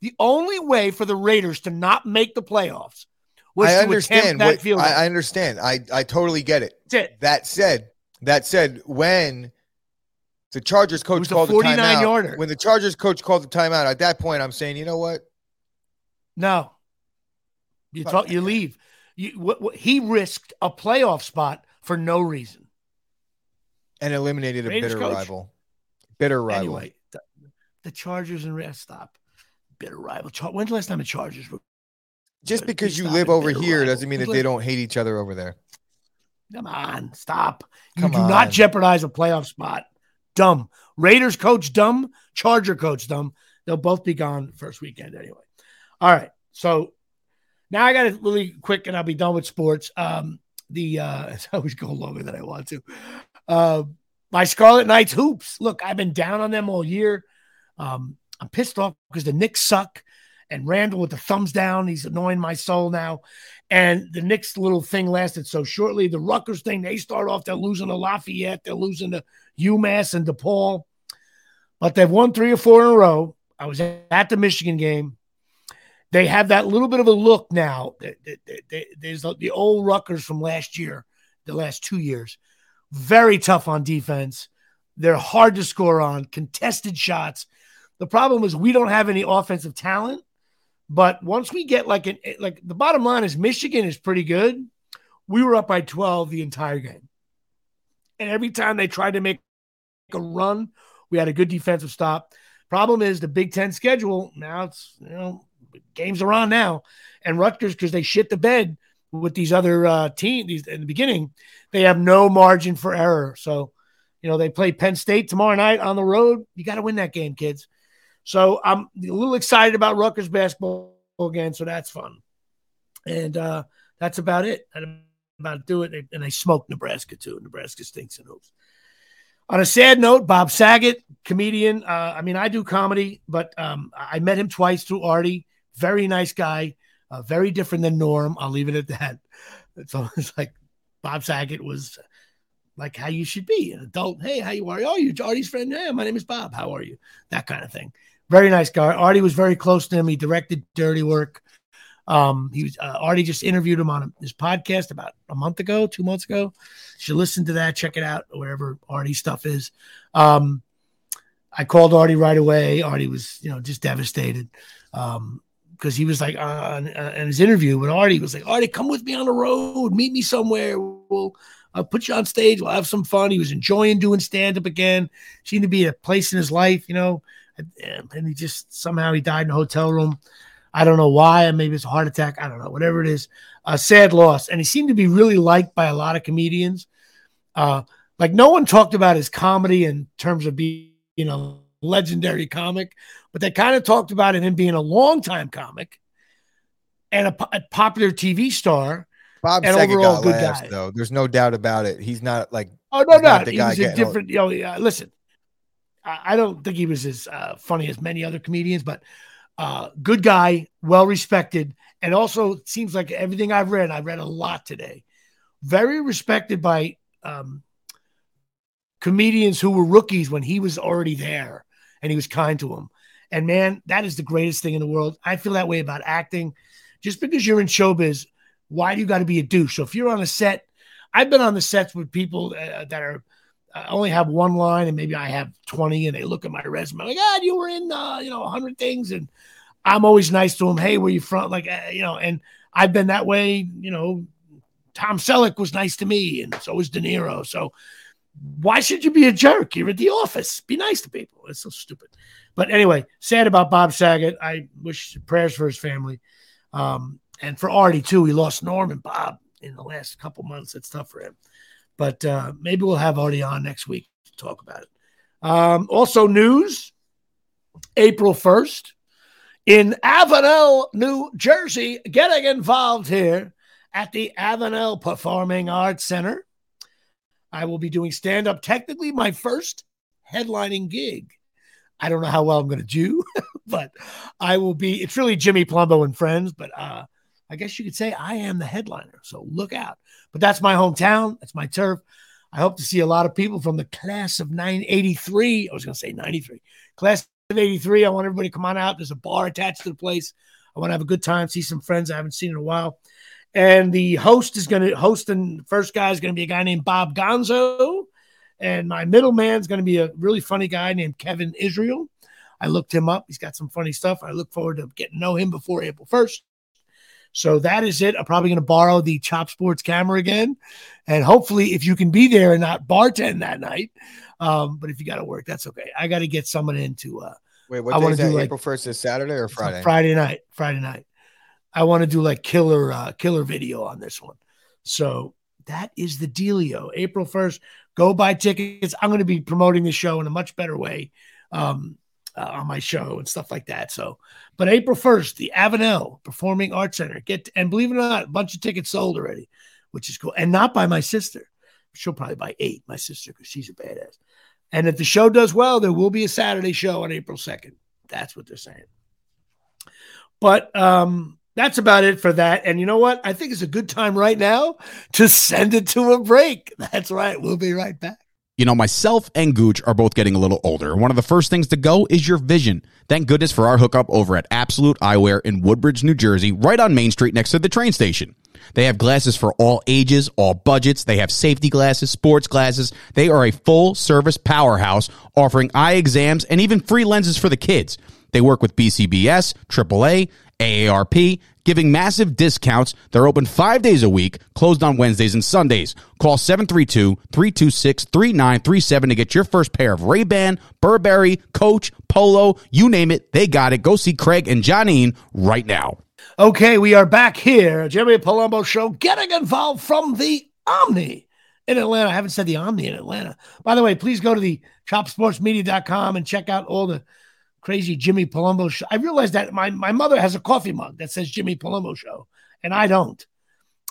The only way for the Raiders to not make the playoffs was I to understand that what, field. I, I, understand. I I totally get it. it. That said, that said, when the Chargers coach called the timeout, yarder. when the Chargers coach called the timeout, at that point, I'm saying, you know what? No, you talk, you leave. You, what, what, he risked a playoff spot for no reason and eliminated a bitter coach. rival. Bitter rival. Anyway, the, Chargers and rest stop. Bitter rival. When's the last time the Chargers were? Just because you live over here rival. doesn't mean that they don't hate each other over there. Come on, stop. You Come do on. not jeopardize a playoff spot. Dumb. Raiders coach dumb. Charger coach dumb. They'll both be gone first weekend anyway. All right. So now I got it really quick, and I'll be done with sports. Um, the uh, <laughs> I always go longer than I want to. Uh, my Scarlet Knights hoops. Look, I've been down on them all year. Um, I'm pissed off because the Knicks suck, and Randle with the thumbs down, he's annoying my soul now. And the Knicks little thing lasted so shortly. The Rutgers thing, they start off, they're losing to Lafayette, they're losing to UMass and DePaul, but they've won three or four in a row. I was at the Michigan game they have that little bit of a look now. There's the old Rutgers from last year, the last two years. Very tough on defense. They're hard to score on, contested shots. The problem is we don't have any offensive talent. But once we get like an like the bottom line is Michigan is pretty good. We were up by 12 the entire game. And every time they tried to make a run, we had a good defensive stop. Problem is the Big Ten schedule. Now it's you know games are on now, and Rutgers because they shit the bed with these other uh, teams in the beginning, they have no margin for error. So, you know, they play Penn State tomorrow night on the road. You got to win that game, kids. So I'm a little excited about Rutgers basketball again. So that's fun, and uh, that's about it. I'm about to do it, and they smoke Nebraska too. Nebraska stinks in hoops. On a sad note, Bob Saget, comedian. Uh, I mean, I do comedy, but um, I met him twice through Artie. Very nice guy, uh, very different than Norm. I'll leave it at that. <laughs> It's like Bob Saget was like how you should be an adult. Hey, how you are? Oh, you Artie's friend. Yeah, my name is Bob. How are you? That kind of thing. Very nice guy. Artie was very close to him. He directed Dirty Work. Um, he was uh, Artie just interviewed him on his podcast about a month ago, two months ago. You should listen to that. Check it out wherever Artie stuff is. Um, I called Artie right away. Artie was, you know, just devastated. Um, because he was like uh, in his interview with Artie was like, Artie, come with me on the road, meet me somewhere. We'll I'll put you on stage. We'll have some fun. He was enjoying doing stand up again. Seemed to be a place in his life, you know. And he just somehow he died in a hotel room. I don't know why. Maybe it's a heart attack. I don't know. Whatever it is, a sad loss. And he seemed to be really liked by a lot of comedians. Uh, like no one talked about his comedy in terms of being, you know, legendary comic, but they kind of talked about him being a longtime comic and a, a popular TV star. Bob and Saget overall good laughs, guy. Though there's no doubt about it. He's not like oh no, no, he was a different. You know, yeah, listen, I, I, don't think he was as uh, funny as many other comedians, but uh, good guy, well respected, and also seems like everything I've read. I read a lot today. Very respected by um, comedians who were rookies when he was already there and he was kind to them. And man, that is the greatest thing in the world. I feel that way about acting. Just because you're in showbiz, why do you got to be a douche? So if you're on a set, I've been on the sets with people uh, that are only have one line and maybe I have 20 and they look at my resume like, God, you were in, uh, you know, 100 things. And I'm always nice to them. Hey, where you from? Like, uh, you know, and I've been that way. You know, Tom Selleck was nice to me, and so was De Niro. So why should you be a jerk? You're at the office. Be nice to people. It's so stupid. But anyway, sad about Bob Saget. I wish prayers for his family. Um, and for Artie too. He lost Norm and Bob in the last couple months. It's tough for him. But uh, maybe we'll have Artie on next week to talk about it. Um, also, news April 1st in Avenel, New Jersey, getting involved here at the Avenel Performing Arts Center. I will be doing stand up, technically, my first headlining gig. I don't know how well I'm going to do, <laughs> but I will be. It's really Jimmy Palumbo and friends, but uh, I guess you could say I am the headliner. So look out. But that's my hometown. That's my turf. I hope to see a lot of people from the class of 983. I was going to say 93. Class of 83. I want everybody to come on out. There's a bar attached to the place. I want to have a good time, see some friends I haven't seen in a while. And the host is going to host, and first guy is going to be a guy named Bob Gonzo. And my middle man is going to be a really funny guy named Kevin Israel. I looked him up. He's got some funny stuff. I look forward to getting to know him before April 1st. So that is it. I'm probably going to borrow the Chop Sports camera again. And hopefully, if you can be there and not bartend that night, um, but if you got to work, that's okay. I got to get someone into. Uh, Wait, what I want to do like, April 1st is Saturday or Friday? Friday night. Friday night. I want to do like killer, uh, killer video on this one. So that is the dealio. April 1st, go buy tickets. I'm going to be promoting the show in a much better way. Um, uh, on my show and stuff like that. So, but April 1st, the Avenel Performing Arts Center. Get and believe it or not, a bunch of tickets sold already, which is cool. And not by my sister. She'll probably buy eight, my sister, because she's a badass. And if the show does well, there will be a Saturday show on April 2nd. That's what they're saying. But um, that's about it for that. And you know what? I think it's a good time right now to send it to a break. <laughs> That's right. We'll be right back. You know, myself and Gooch are both getting a little older. One of the first things to go is your vision. Thank goodness for our hookup over at Absolute Eyewear in Woodbridge, New Jersey, right on Main Street next to the train station. They have glasses for all ages, all budgets. They have safety glasses, sports glasses. They are a full service powerhouse offering eye exams and even free lenses for the kids. They work with BCBS, AAA, AARP, giving massive discounts. They're open five days a week, closed on Wednesdays and Sundays. Call 732-326-3937 to get your first pair of Ray-Ban, Burberry, Coach, Polo, you name it, they got it. Go see Craig and Janine right now. Okay, we are back here. Jeremy Palumbo Show, getting involved from the Omni in Atlanta. I haven't said the Omni in Atlanta. By the way, please go to the chopsportsmedia.com and check out all the crazy Jimmy Palumbo show. I realized that my, my mother has a coffee mug that says Jimmy Palumbo show, and I don't.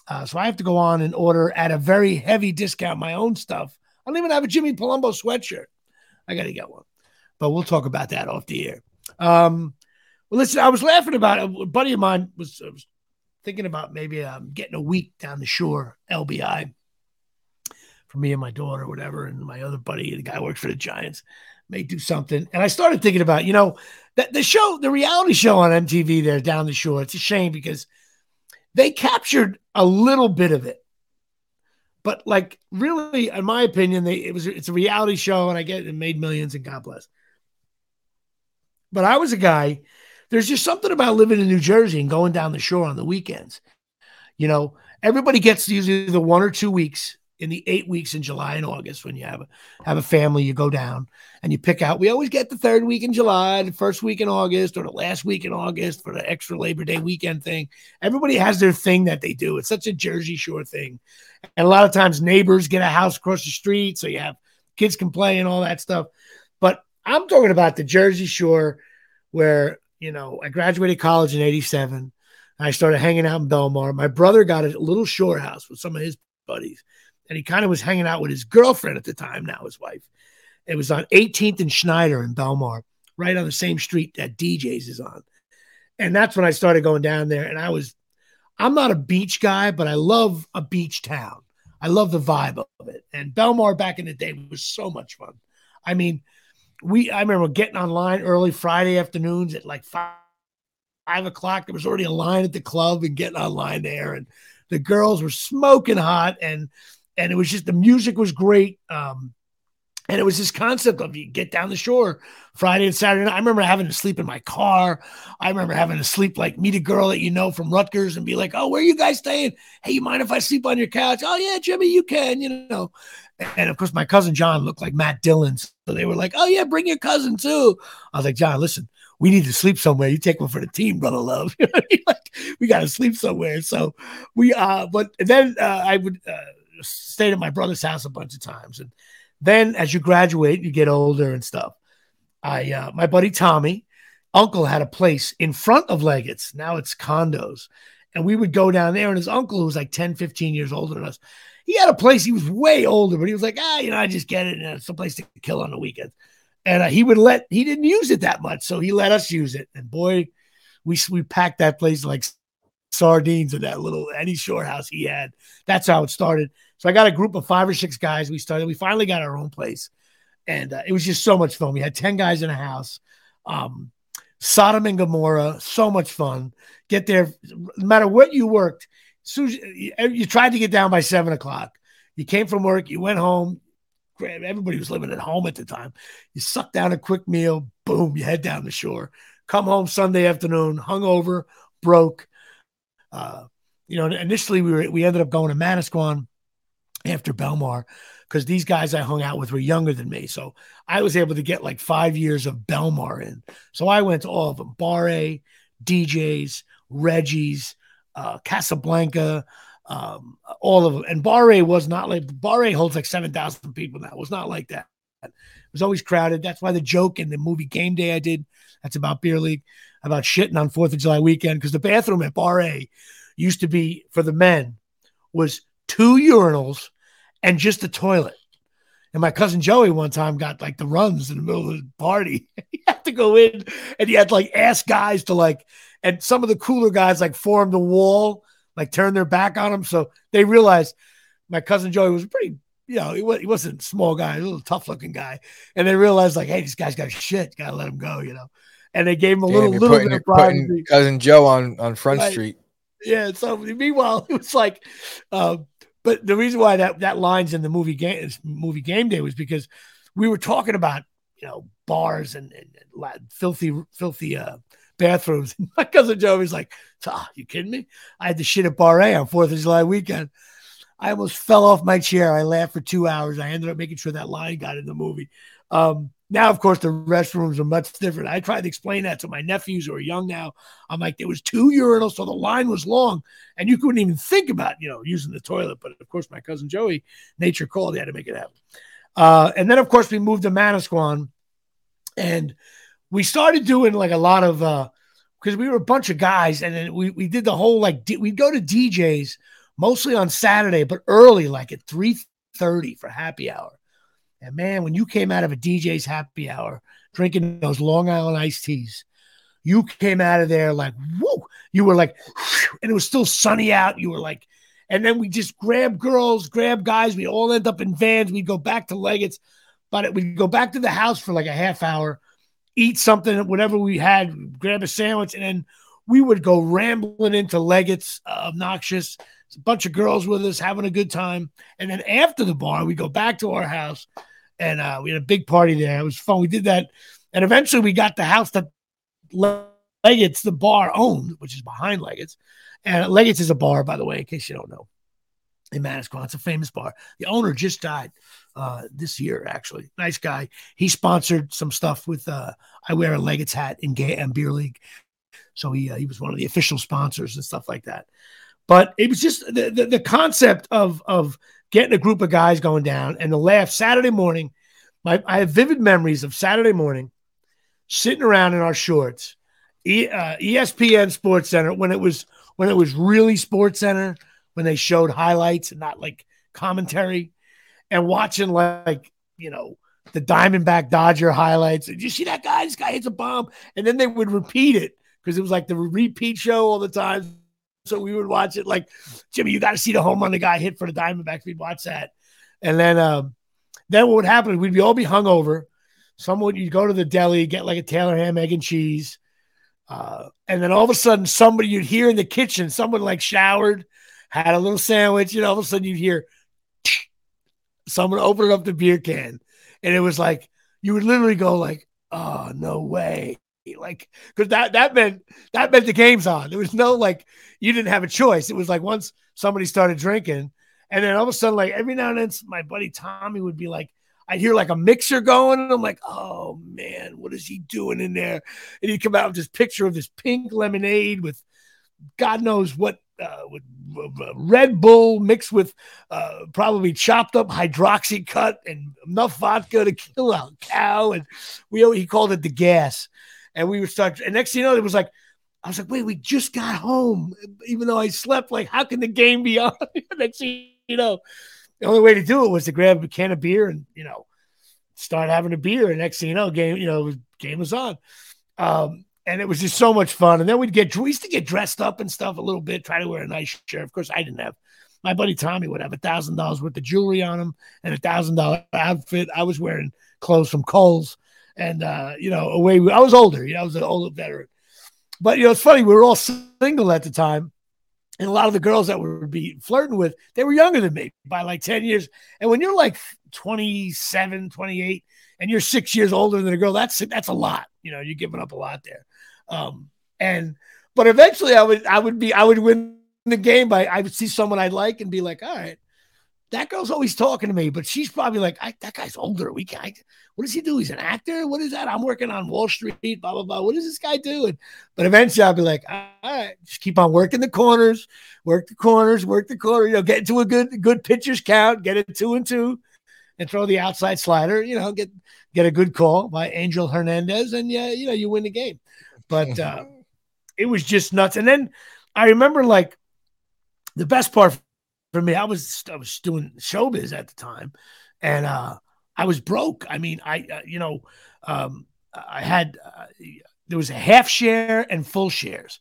Uh, so I have to go on and order at a very heavy discount my own stuff. I don't even have a Jimmy Palumbo sweatshirt. I got to get one, but we'll talk about that off the air. Um, well, listen, I was laughing about it. A buddy of mine was, was thinking about maybe um, getting a week down the shore, LBI, for me and my daughter, whatever, and my other buddy, the guy works for the Giants may do something. And I started thinking about, you know, that the show, the reality show on MTV there down the shore. It's a shame because they captured a little bit of it. But like really, in my opinion, they it was it's a reality show, and I get it made millions and God bless. But I was a guy, there's just something about living in New Jersey and going down the shore on the weekends. You know, everybody gets usually the one or two weeks in the eight weeks in July and August when you have a have a family, you go down and you pick out. We always get the third week in July, the first week in August, or the last week in August for the extra Labor Day weekend thing. Everybody has their thing that they do. It's such a Jersey Shore thing, and a lot of times neighbors get a house across the street, so you have kids can play and all that stuff. But I'm talking about the Jersey Shore, where you know I graduated college in '87. I started hanging out in Belmar. My brother got a little shore house with some of his buddies and he kind of was hanging out with his girlfriend at the time, now his wife. It was on 18th and Schneider in Belmar, right on the same street that D'Jais is on. And that's when I started going down there. And I was, I'm not a beach guy, but I love a beach town. I love the vibe of it. And Belmar back in the day was so much fun. I mean, we, I remember getting online early Friday afternoons at like five, five o'clock. There was already a line at the club and getting online there. And the girls were smoking hot. And and it was just the music was great. Um, And it was this concept of you get down the shore Friday and Saturday night. I remember having to sleep in my car. I remember having to sleep like meet a girl that you know from Rutgers and be like, "Oh, where are you guys staying? Hey, you mind if I sleep on your couch? Oh yeah, Jimmy, you can." You know. And of course, my cousin John looked like Matt Dillon, so they were like, "Oh yeah, bring your cousin too." I was like, "John, listen, we need to sleep somewhere. You take one for the team, brother love. <laughs> like, we got to sleep somewhere." So we, uh, but then uh, I would uh, stay at my brother's house a bunch of times, and then as you graduate, you get older and stuff. I uh, my buddy Tommy, uncle had a place in front of Leggett's. Now it's condos. And we would go down there, and his uncle, who was like 10, 15 years older than us, he had a place. He was way older, but he was like, ah, you know, I just get it. And it's a place to kill on the weekends. And uh, he would let, he didn't use it that much. So he let us use it. And boy, we, we packed that place like sardines in that little any shore house he had. That's how it started. So I got a group of five or six guys. We started. We finally got our own place, and uh, it was just so much fun. We had ten guys in a house. Um, Sodom and Gomorrah, so much fun. Get there, no matter what you worked. Soon you, you tried to get down by seven o'clock. You came from work, you went home. Everybody was living at home at the time. You sucked down a quick meal, boom, you head down the shore. Come home Sunday afternoon, hungover, broke. Uh, you know, initially we were we ended up going to Manasquan after Belmar because these guys I hung out with were younger than me. So I was able to get like five years of Belmar in. So I went to all of them Bar A, D'Jais, Reggie's, uh, Casablanca, um, all of them. And Barre was not like Bar A holds like 7,000 people now. It was not like that. It was always crowded. That's why the joke in the movie Game Day I did, that's about beer league, about shitting on 4th of July weekend because the bathroom at Bar A used to be for the men was two urinals, and just a toilet. And my cousin Joey one time got like the runs in the middle of the party. <laughs> he had to go in and he had to like ask guys to like, and some of the cooler guys like formed a wall, like turn their back on him. So they realized my cousin Joey was pretty, you know, he, was, he wasn't a small guy, a little tough looking guy. And they realized like, hey, this guy's got shit. Gotta let him go, you know. And they gave him a Damn, little, little putting, bit of. Cousin Joe on, on Front right. Street. Yeah. So meanwhile, <laughs> it was like, um, but the reason why that that line's in the movie game movie game day was because we were talking about you know bars and, and, and filthy filthy uh, bathrooms. <laughs> And my cousin Joe was like, "Ah, you kidding me? I had to shit at Bar A on Fourth of July weekend." I almost fell off my chair. I laughed for two hours. I ended up making sure that line got in the movie. Um, now, of course, the restrooms are much different. I tried to explain that to my nephews who are young now. I'm like, there was two urinals, so the line was long, and you couldn't even think about, you know, using the toilet. But of course, my cousin Joey, nature called, he had to make it happen. Uh, and then, of course, we moved to Manasquan, and we started doing like a lot of because uh, we were a bunch of guys, and then we we did the whole like d- we'd go to D'Jais mostly on Saturday, but early, like at three thirty for happy hour and man, when you came out of a D'Jais happy hour drinking those Long Island iced teas, you came out of there like, whoa, you were like, and it was still sunny out. You were like, and then we just grab girls, grab guys. We all end up in vans. We'd go back to Leggett's, but we'd go back to the house for like a half hour, eat something, whatever we had, grab a sandwich, and then we would go rambling into Leggett's, uh, obnoxious. a bunch of girls with us having a good time. And then after the bar, we go back to our house and uh, we had a big party there. It was fun. We did that, and eventually we got the house that Leggett's the bar owned, which is behind Leggett's. And Leggett's is a bar, by the way, in case you don't know, in Manasquan. It's a famous bar. The owner just died uh, this year, actually. Nice guy. He sponsored some stuff with. Uh, I wear a Leggett's hat in Gay and Beer League, so he uh, he was one of the official sponsors and stuff like that. But it was just the, the, the concept of of getting a group of guys going down and the laugh Saturday morning. My, I have vivid memories of Saturday morning sitting around in our shorts, e, uh, ESPN Sports Center when it was when it was really Sports Center when they showed highlights and not like commentary, and watching like you know the Diamondback Dodger highlights. Did you see that guy? This guy hits a bomb, and then they would repeat it because it was like the repeat show all the time. So we would watch it like, Jimmy, you got to see the home run the guy hit for the Diamondbacks. We'd watch that. And then, um, then what would happen? We'd be all be hungover. Someone, you'd go to the deli, get like a Taylor ham, egg, and cheese. Uh, and then all of a sudden, somebody you'd hear in the kitchen, someone like showered, had a little sandwich, and all of a sudden you'd hear <tsk> someone opening up the beer can. and it was like you would literally go like, "Oh no way!" Like because that that meant that meant the game's on. There was no like you didn't have a choice. It was like once somebody started drinking, and then all of a sudden, like every now and then, my buddy Tommy would be like, I'd hear like a mixer going, and I'm like, oh man, what is he doing in there? And he'd come out with this picture of this pink lemonade with God knows what uh, with uh, Red Bull mixed with uh, probably chopped up Hydroxycut and enough vodka to kill a cow. And we he called it the gas. And we would start. And next thing you know, it was like, I was like, wait, we just got home, even though I slept. Like, how can the game be on? <laughs> next thing you know, the only way to do it was to grab a can of beer and you know start having a beer. And next thing you know, game you know game was on. Um, and it was just so much fun. And then we'd get we used to get dressed up and stuff a little bit, try to wear a nice shirt. Of course, I didn't have. My buddy Tommy would have a thousand dollars worth of jewelry on him and a thousand dollar outfit. I was wearing clothes from Kohl's, and uh, you know, away. I was older. You know, I was an older veteran. But you know, it's funny. We were all single at the time, and a lot of the girls that we would be flirting with, they were younger than me by like 10 years. And when you're like 27, 28, and you're six years older than a girl, that's that's a lot. You know, you're giving up a lot there. Um, and but eventually I would I would be I would win the game by I would see someone I like and be like, all right, that girl's always talking to me, but she's probably like, that guy's older. We can't. What does he do? He's an actor. What is that? I'm working on Wall Street. Blah blah blah. What is this guy doing? But eventually, I'll be like, all right, just keep on working the corners, work the corners, work the corner. You know, get into a good good pitchers count, get it two and two, and throw the outside slider. You know, get get a good call by Angel Hernandez, and yeah, you know, you win the game. But uh, <laughs> it was just nuts. And then I remember like the best part for me, I was I was doing showbiz at the time, and uh, I was broke. I mean, I uh, you know, um, I had uh, there was a half share and full shares,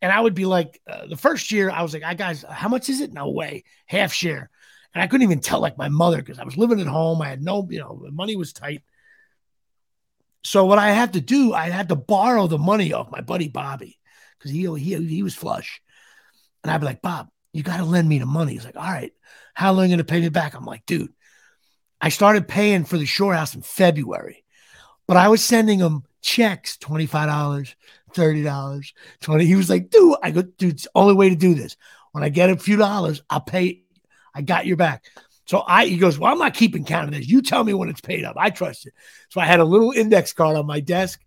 and I would be like, uh, the first year I was like, I guys, how much is it? No way, half share, and I couldn't even tell like my mother because I was living at home. I had no, you know, money was tight. So what I had to do, I had to borrow the money off my buddy Bobby because he he he was flush, and I'd be like, Bob, you got to lend me the money. He's like, all right, how long are you going to pay me back? I'm like, dude, I started paying for the shore house in February, but I was sending him checks, $25, $30, 20. He was like, dude, I go, dude, it's the only way to do this. When I get a few dollars, I'll pay. I got your back. So I, he goes, well, I'm not keeping count of this. You tell me when it's paid up. I trust it. So I had a little index card on my desk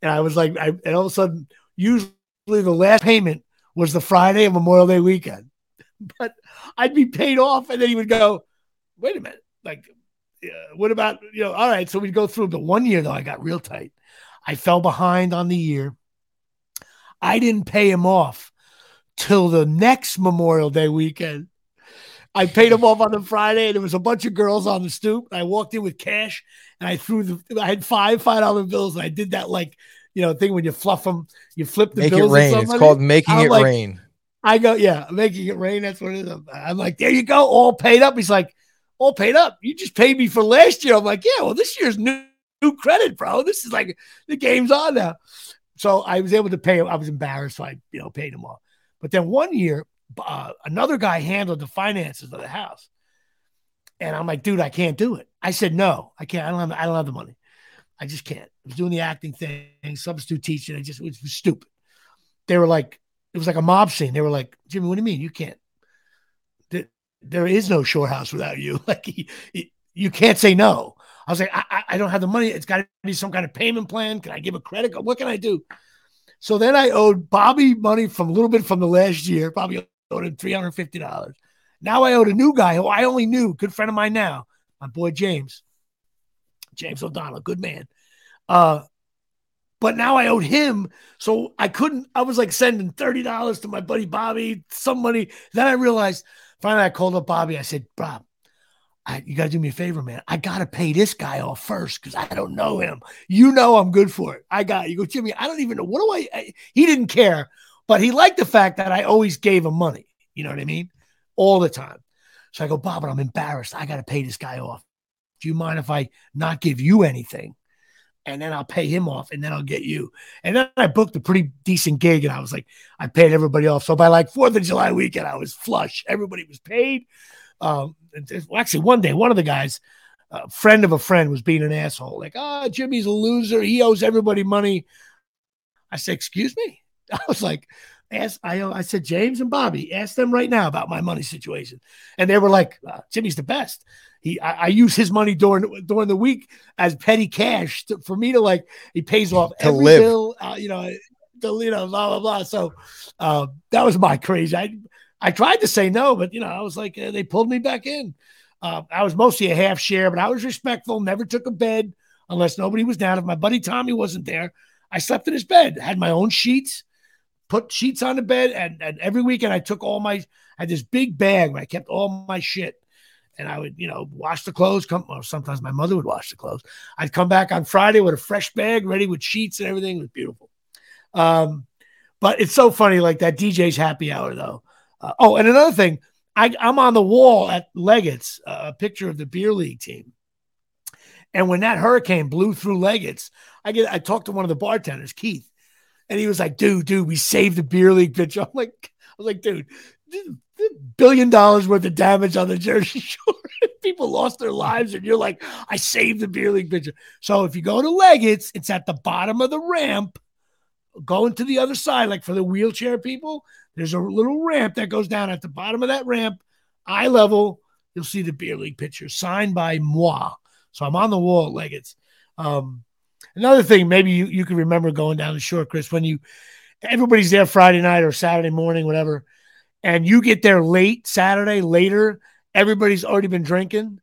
and I was like, I, and all of a sudden, usually the last payment was the Friday of Memorial Day weekend. <laughs> but I'd be paid off, and then he would go, "Wait a minute, like, what about you know?" All right, so we'd go through. The one year though, I got real tight. I fell behind on the year. I didn't pay him off till the next Memorial Day weekend. I paid him off on the Friday, and there was a bunch of girls on the stoop. I walked in with cash, and I threw the. I had five five dollar bills, and I did that like you know thing when you fluff them, you flip the Make bills. It rain. It's called making it like, rain. I go, yeah, making it rain. That's what it is. I'm like, there you go, all paid up. He's like, all paid up. You just paid me for last year. I'm like, yeah, well, this year's new, new credit, bro. This is like the game's on now. So I was able to pay him. I was embarrassed, so I, you know, paid him off. But then one year, uh, another guy handled the finances of the house, and I'm like, dude, I can't do it. I said, no, I can't. I don't have. I don't have the money. I just can't. I was doing the acting thing, substitute teaching. I just it was stupid. They were like, it was like a mob scene. They were like, Jimmy, what do you mean? You can't. There, is no shore house without you. <laughs> Like, you can't say no. I was like, I, I don't have the money. It's got to be some kind of payment plan. Can I give a credit? Card? What can I do? So then I owed Bobby money from a little bit from the last year. Probably owed him three hundred fifty dollars. Now I owed a new guy who I only knew, good friend of mine now, my boy James, James O'Donnell, good man. Uh, but now I owed him. So I couldn't, I was like sending $30 to my buddy Bobby, some money. Then I realized, finally, I called up Bobby. I said, Bob, I, you got to do me a favor, man. I got to pay this guy off first because I don't know him. You know I'm good for it. I got you. Go, Jimmy, I don't even know. What do I, I, He didn't care, but he liked the fact that I always gave him money. You know what I mean? All the time. So I go, Bob, but I'm embarrassed. I got to pay this guy off. Do you mind if I not give you anything? And then I'll pay him off, and then I'll get you. And then I booked a pretty decent gig, and I was like, I paid everybody off. So by like Fourth of July weekend, I was flush. Everybody was paid. Um, well, actually, one day, one of the guys, a friend of a friend was being an asshole, like, oh, Jimmy's a loser. He owes everybody money. I said, excuse me. <laughs> I was like, ask I I said James and Bobby, ask them right now about my money situation, and they were like, uh, Jimmy's the best. He I, I, use his money during during the week as petty cash to, for me to like he pays off to every live. bill, uh, you know, the you know blah blah blah. So uh, that was my crazy. I I tried to say no, but you know I was like uh, they pulled me back in. Uh, I was mostly a half share, but I was respectful. Never took a bed unless nobody was down. If my buddy Tommy wasn't there, I slept in his bed. Had my own sheets put sheets on the bed, and, and every weekend I took all my I had this big bag where I kept all my shit. And I would, you know, wash the clothes. Come, well, sometimes my mother would wash the clothes. I'd come back on Friday with a fresh bag, ready with sheets and everything. It was beautiful. Um, but it's so funny, like that D'Jais happy hour though. Uh, oh, and another thing, I, am on the wall at Leggett's, uh, a picture of the beer league team. And when that hurricane blew through Leggett's, I get I talked to one of the bartenders, Keith, and he was like, dude, dude, we saved the beer league pitcher. <laughs> I'm like, I was like, dude, billion dollars worth of damage on the Jersey <laughs> Shore. People lost their lives, and you're like, I saved the beer league pitcher. So if you go to Leggett's, it's at the bottom of the ramp, going to the other side, like for the wheelchair people. There's a little ramp that goes down at the bottom of that ramp, eye level. You'll see the beer league pitcher signed by moi. So I'm on the wall at Leggett's. Um, Another thing, maybe you, you can remember going down the shore, Chris, when you everybody's there Friday night or Saturday morning, whatever, and you get there late Saturday, later, everybody's already been drinking,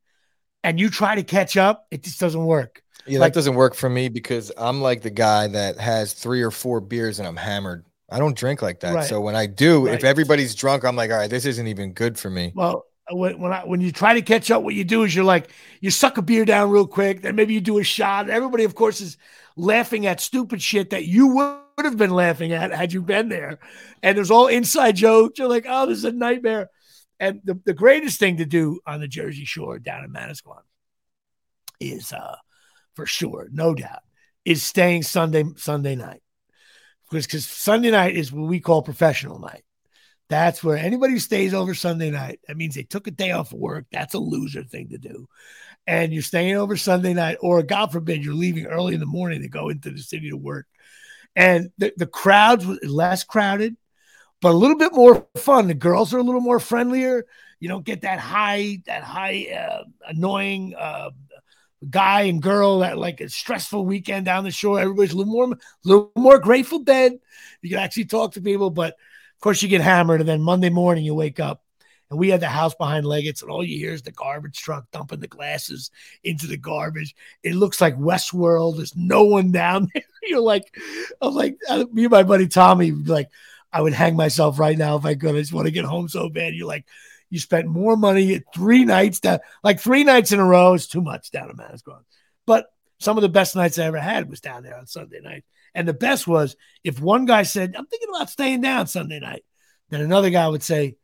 and you try to catch up, it just doesn't work. Yeah, like, that doesn't work for me because I'm like the guy that has three or four beers and I'm hammered. I don't drink like that. Right. So when I do, right. if everybody's drunk, I'm like, all right, this isn't even good for me. Well, when when, I, when you try to catch up, what you do is you're like you suck a beer down real quick, then maybe you do a shot. Everybody, of course, is laughing at stupid shit that you would have been laughing at had you been there. And there's all inside jokes. You're like, oh, this is a nightmare. And the, the greatest thing to do on the Jersey Shore down in Manasquan is uh for sure, no doubt, is staying Sunday Sunday night. Because because Sunday night is what we call professional night. That's where anybody who stays over Sunday night, that means they took a day off of work. That's a loser thing to do. And you're staying over Sunday night, or God forbid, you're leaving early in the morning to go into the city to work. And the, the crowds were less crowded, but a little bit more fun. The girls are a little more friendlier. You don't get that high, that high, uh, annoying uh, guy and girl that like a stressful weekend down the shore. Everybody's a little more, a little more grateful dead. You can actually talk to people, but course, you get hammered, and then Monday morning you wake up. And we had the house behind Leggett's, and all you hear is the garbage truck dumping the glasses into the garbage. It looks like Westworld. There's no one down <laughs> there. You're like, I'm like, uh, me and my buddy Tommy, like, I would hang myself right now if I could. I just want to get home so bad. You're like, you spent more money three nights down, like three nights in a row is too much down in Manasquan. But some of the best nights I ever had was down there on Sunday night. And the best was if one guy said, I'm thinking about staying down Sunday night, then another guy would say,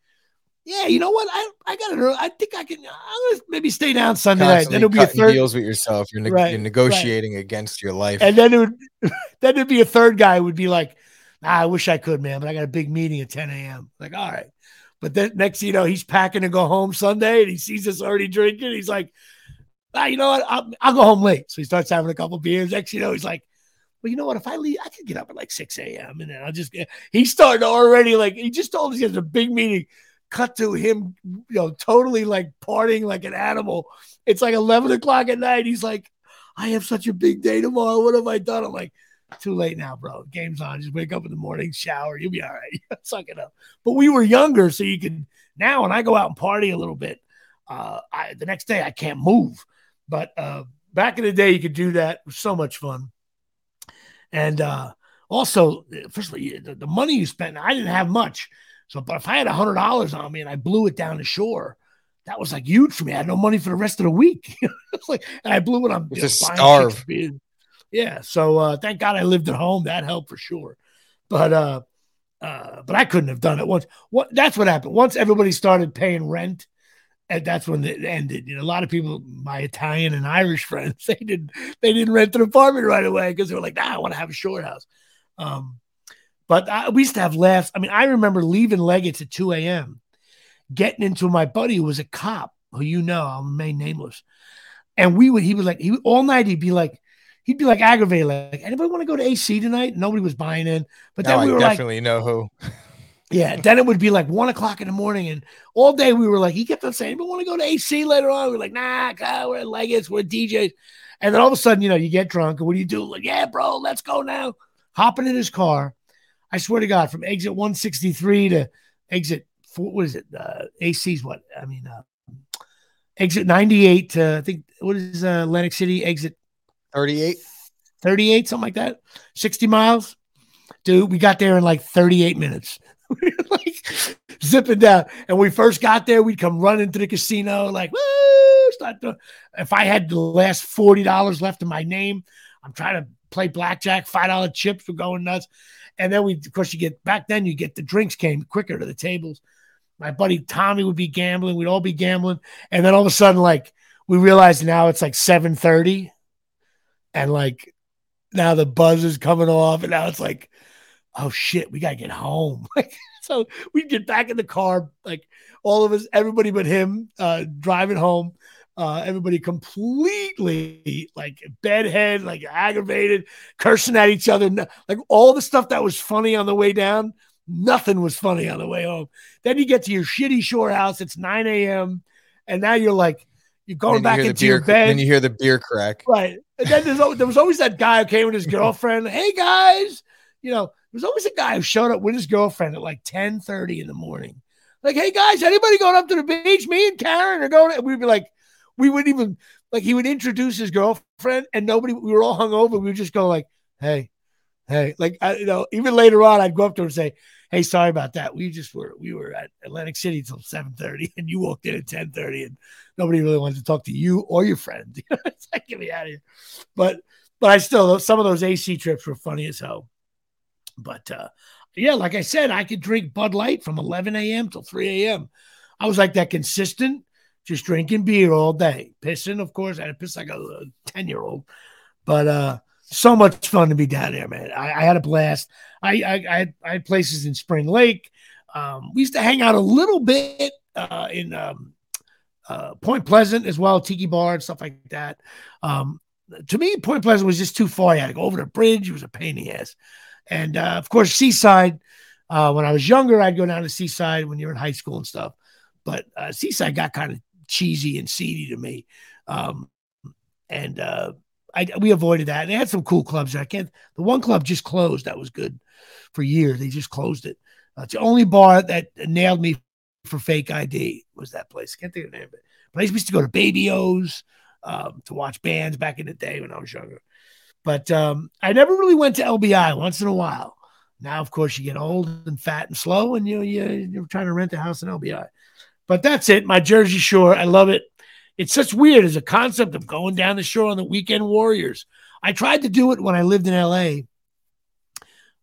yeah, you know what? I I got it. I think I can. I'm gonna maybe stay down Sunday Constantly night. Then it'll be a third deals with yourself. You're, ne- right, you're negotiating right. against your life, and then it would <laughs> then it'd be a third guy would be like, nah, I wish I could, man, but I got a big meeting at 10 a.m. Like, all right, but then next, you know, he's packing to go home Sunday, and he sees us already drinking. He's like, ah, you know what? I'll, I'll go home late. So he starts having a couple beers. Next, you know, he's like, well, you know what? If I leave, I could get up at like 6 a.m. and then I'll just get. he started already like he just told us he has a big meeting. Cut to him, you know, totally like partying like an animal. It's like 11 o'clock at night. He's like, I have such a big day tomorrow. What have I done? I'm like, too late now, bro. Game's on. Just wake up in the morning, shower. You'll be all right. <laughs> Suck it up. But we were younger, so you could now when I go out and party a little bit, uh, I, the next day I can't move. But uh, back in the day, you could do that. It was so much fun. And uh, also, firstly, the, the money you spent, I didn't have much. So, but if I had a hundred dollars on me and I blew it down the shore, that was like huge for me. I had no money for the rest of the week. <laughs> it's like, and I blew it on just starve. Yeah. So uh, thank God I lived at home. That helped for sure. But uh, uh, but I couldn't have done it once. What that's what happened. Once everybody started paying rent, and that's when it ended. You know, a lot of people, my Italian and Irish friends, <laughs> they didn't they didn't rent an apartment right away because they were like, nah, I want to have a short house. Um, but I, we used to have laughs. I mean, I remember leaving Leggett's at 2 a.m., getting into my buddy who was a cop, who you know, I'll remain nameless. And we would, he was like, he all night, he'd be like, he'd be like aggravated, like, anybody want to go to AC tonight? Nobody was buying in. But then we were definitely like, know who. <laughs> yeah. Then it would be like one o'clock in the morning. And all day we were like, he kept on saying, but want to go to AC later on? We are like, nah, God, we're Leggetts, we're D'Jais. And then all of a sudden, you know, you get drunk. And what do you do? Like, yeah, bro, let's go now. Hopping in his car. I swear to God, from exit 163 to exit, four, what is it? Uh, AC's what? I mean, uh, exit 98 to, I think, what is uh, Atlantic City? Exit 38. 38, something like that. 60 miles. Dude, we got there in like 38 minutes. <laughs> like zipping down. And we first got there, we'd come running to the casino, like, woo, start to, if I had the last $40 left in my name, I'm trying to play blackjack, $5 chips were going nuts. And then we, of course, you get back then, you get the drinks came quicker to the tables. My buddy Tommy would be gambling, we'd all be gambling. And then all of a sudden, like, we realize now it's like 7:30 and like now the buzz is coming off and now it's like oh shit we gotta get home <laughs> so we get back in the car like all of us everybody but him uh driving home uh everybody completely like bedhead like aggravated cursing at each other like all the stuff that was funny on the way down nothing was funny on the way home then you get to your shitty shore house it's 9 a.m and now you're like you're going back into beer, your bed. Then you hear the beer crack. Right. And then there's, there was always that guy who came with his <laughs> girlfriend. hey, guys. You know, there's always a guy who showed up with his girlfriend at like 10 30 in the morning. Like, hey, guys, anybody going up to the beach? Me and Karen are going. We'd be like, we wouldn't even, like, he would introduce his girlfriend and nobody, we were all hung over. We would just go, like, hey, hey. Like, I, you know, even later on, I'd go up to him and say, hey, sorry about that. We just were we were at Atlantic City till 7:30 <laughs> and you walked in at 10:30 and nobody really wanted to talk to you or your friend. <laughs> it's like, get me out of here. But but I still some of those AC trips were funny as hell. But uh yeah, like I said, I could drink Bud Light from 11 a.m. till 3 a.m. I was like that consistent, just drinking beer all day, pissing. Of course, I had to piss like a 10 year old, but uh, so much fun to be down there, man. I, I had a blast. I, I, I, had, I had places in Spring Lake. Um, we used to hang out a little bit uh, in um, uh, Point Pleasant as well, Tiki Bar and stuff like that. Um, to me, Point Pleasant was just too far. You had to go over the bridge. It was a pain in the ass. And uh, of course, Seaside. Uh, when I was younger, I'd go down to Seaside when you're in high school and stuff. But uh, Seaside got kind of cheesy and seedy to me. Um, and uh, I, we avoided that. They had some cool clubs. I can't. The one club just closed. That was good for years. They just closed it. Uh, it's the only bar that nailed me for fake ID was that place. I Can't think of the name of it. But I used to go to Baby O's um, to watch bands back in the day when I was younger. But um, I never really went to LBI once in a while. Now, of course, you get old and fat and slow, and you, you you're trying to rent a house in LBI. But that's it. My Jersey Shore. I love it it's such weird as a concept of going down the shore on the weekend warriors. I tried to do it when I lived in LA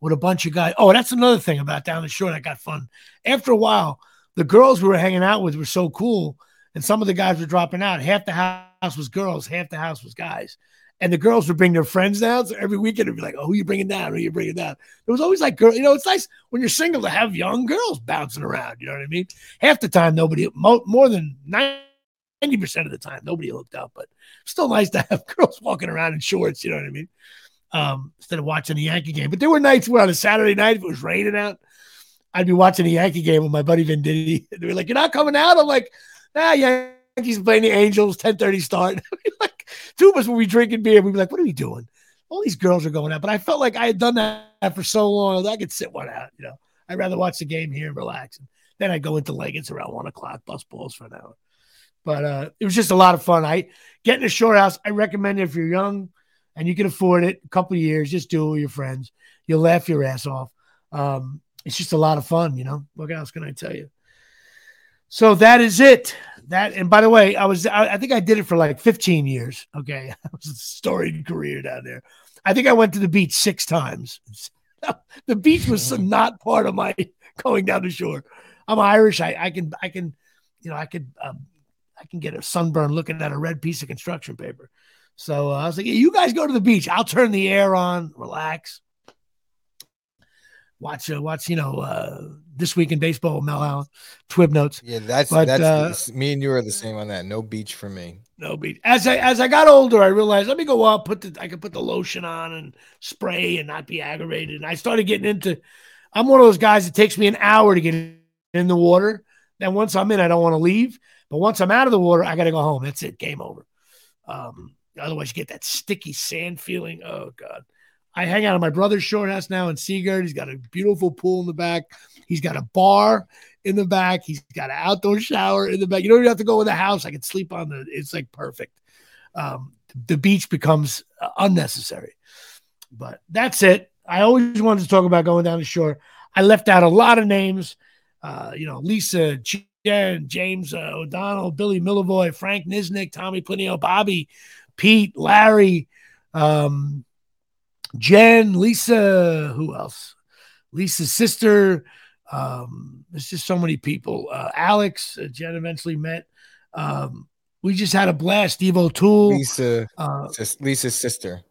with a bunch of guys. Oh, that's another thing about down the shore that got fun. After a while, the girls we were hanging out with were so cool, and some of the guys were dropping out. Half the house was girls, half the house was guys. And the girls would bring their friends down. So every weekend it'd be like, oh, who you bringing down? Who you bringing down? There was always like girl, you know, it's nice when you're single to have young girls bouncing around. You know what I mean? Half the time, nobody, more than 90 90% of the time, nobody hooked up, but still nice to have <laughs> girls walking around in shorts, you know what I mean? Um, instead of watching the Yankee game. But there were nights where on a Saturday night, if it was raining out, I'd be watching the Yankee game with my buddy Venditti. <laughs> They were like, You're not coming out? I'm like, "Nah, ah, Yankees playing the Angels, 10:30 start. <laughs> like two of us would be drinking beer. We'd be like, What are we doing? All these girls are going out. But I felt like I had done that for so long I could sit one out, you know. I'd rather watch the game here and relax. And then I'd go into Leggetts around one o'clock, bus balls for an hour. But uh, it was just a lot of fun. I get in a shore house. I recommend it if you're young and you can afford it. A couple years, just do it with your friends. You'll laugh your ass off. Um, it's just a lot of fun, you know. What else can I tell you? So that is it. That and by the way, I was I, I think I did it for like 15 years. Okay, <laughs> it was a storied career down there. I think I went to the beach six times. <laughs> the beach was <laughs> not part of my going down the shore. I'm Irish. I, I can I can you know I could um, I can get a sunburn looking at a red piece of construction paper. So uh, I was like, you guys go to the beach. I'll turn the air on, relax. Watch uh, watch you know uh, this week in baseball Mel Allen, Twib notes. Yeah, that's but, that's uh, me and you are the same on that. No beach for me. No beach. As I as I got older, I realized let me go up, put the I could put the lotion on and spray and not be aggravated. And I started getting into. I'm one of those guys. It takes me an hour to get in the water. Then once I'm in, I don't want to leave. But once I'm out of the water, I got to go home. That's it. Game over. Um, otherwise, you get that sticky sand feeling. Oh God. I hang out at my brother's short house now in Sea Girt. He's got a beautiful pool in the back. He's got a bar in the back. He's got an outdoor shower in the back. You don't even have to go in the house. I can sleep on the. It's like perfect. Um, the beach becomes uh, unnecessary. But that's it. I always wanted to talk about going down the shore. I left out a lot of names. Uh, you know, Lisa, Jen, James uh, O'Donnell, Billy Millivoy, Frank Nisnick, Tommy Plinio, Bobby, Pete, Larry, um, Jen, Lisa, who else? Lisa's sister. Um, there's just so many people. Uh, Alex, uh, Jen eventually met. Um, we just had a blast. Steve O'Toole, Lisa, uh, Lisa's sister.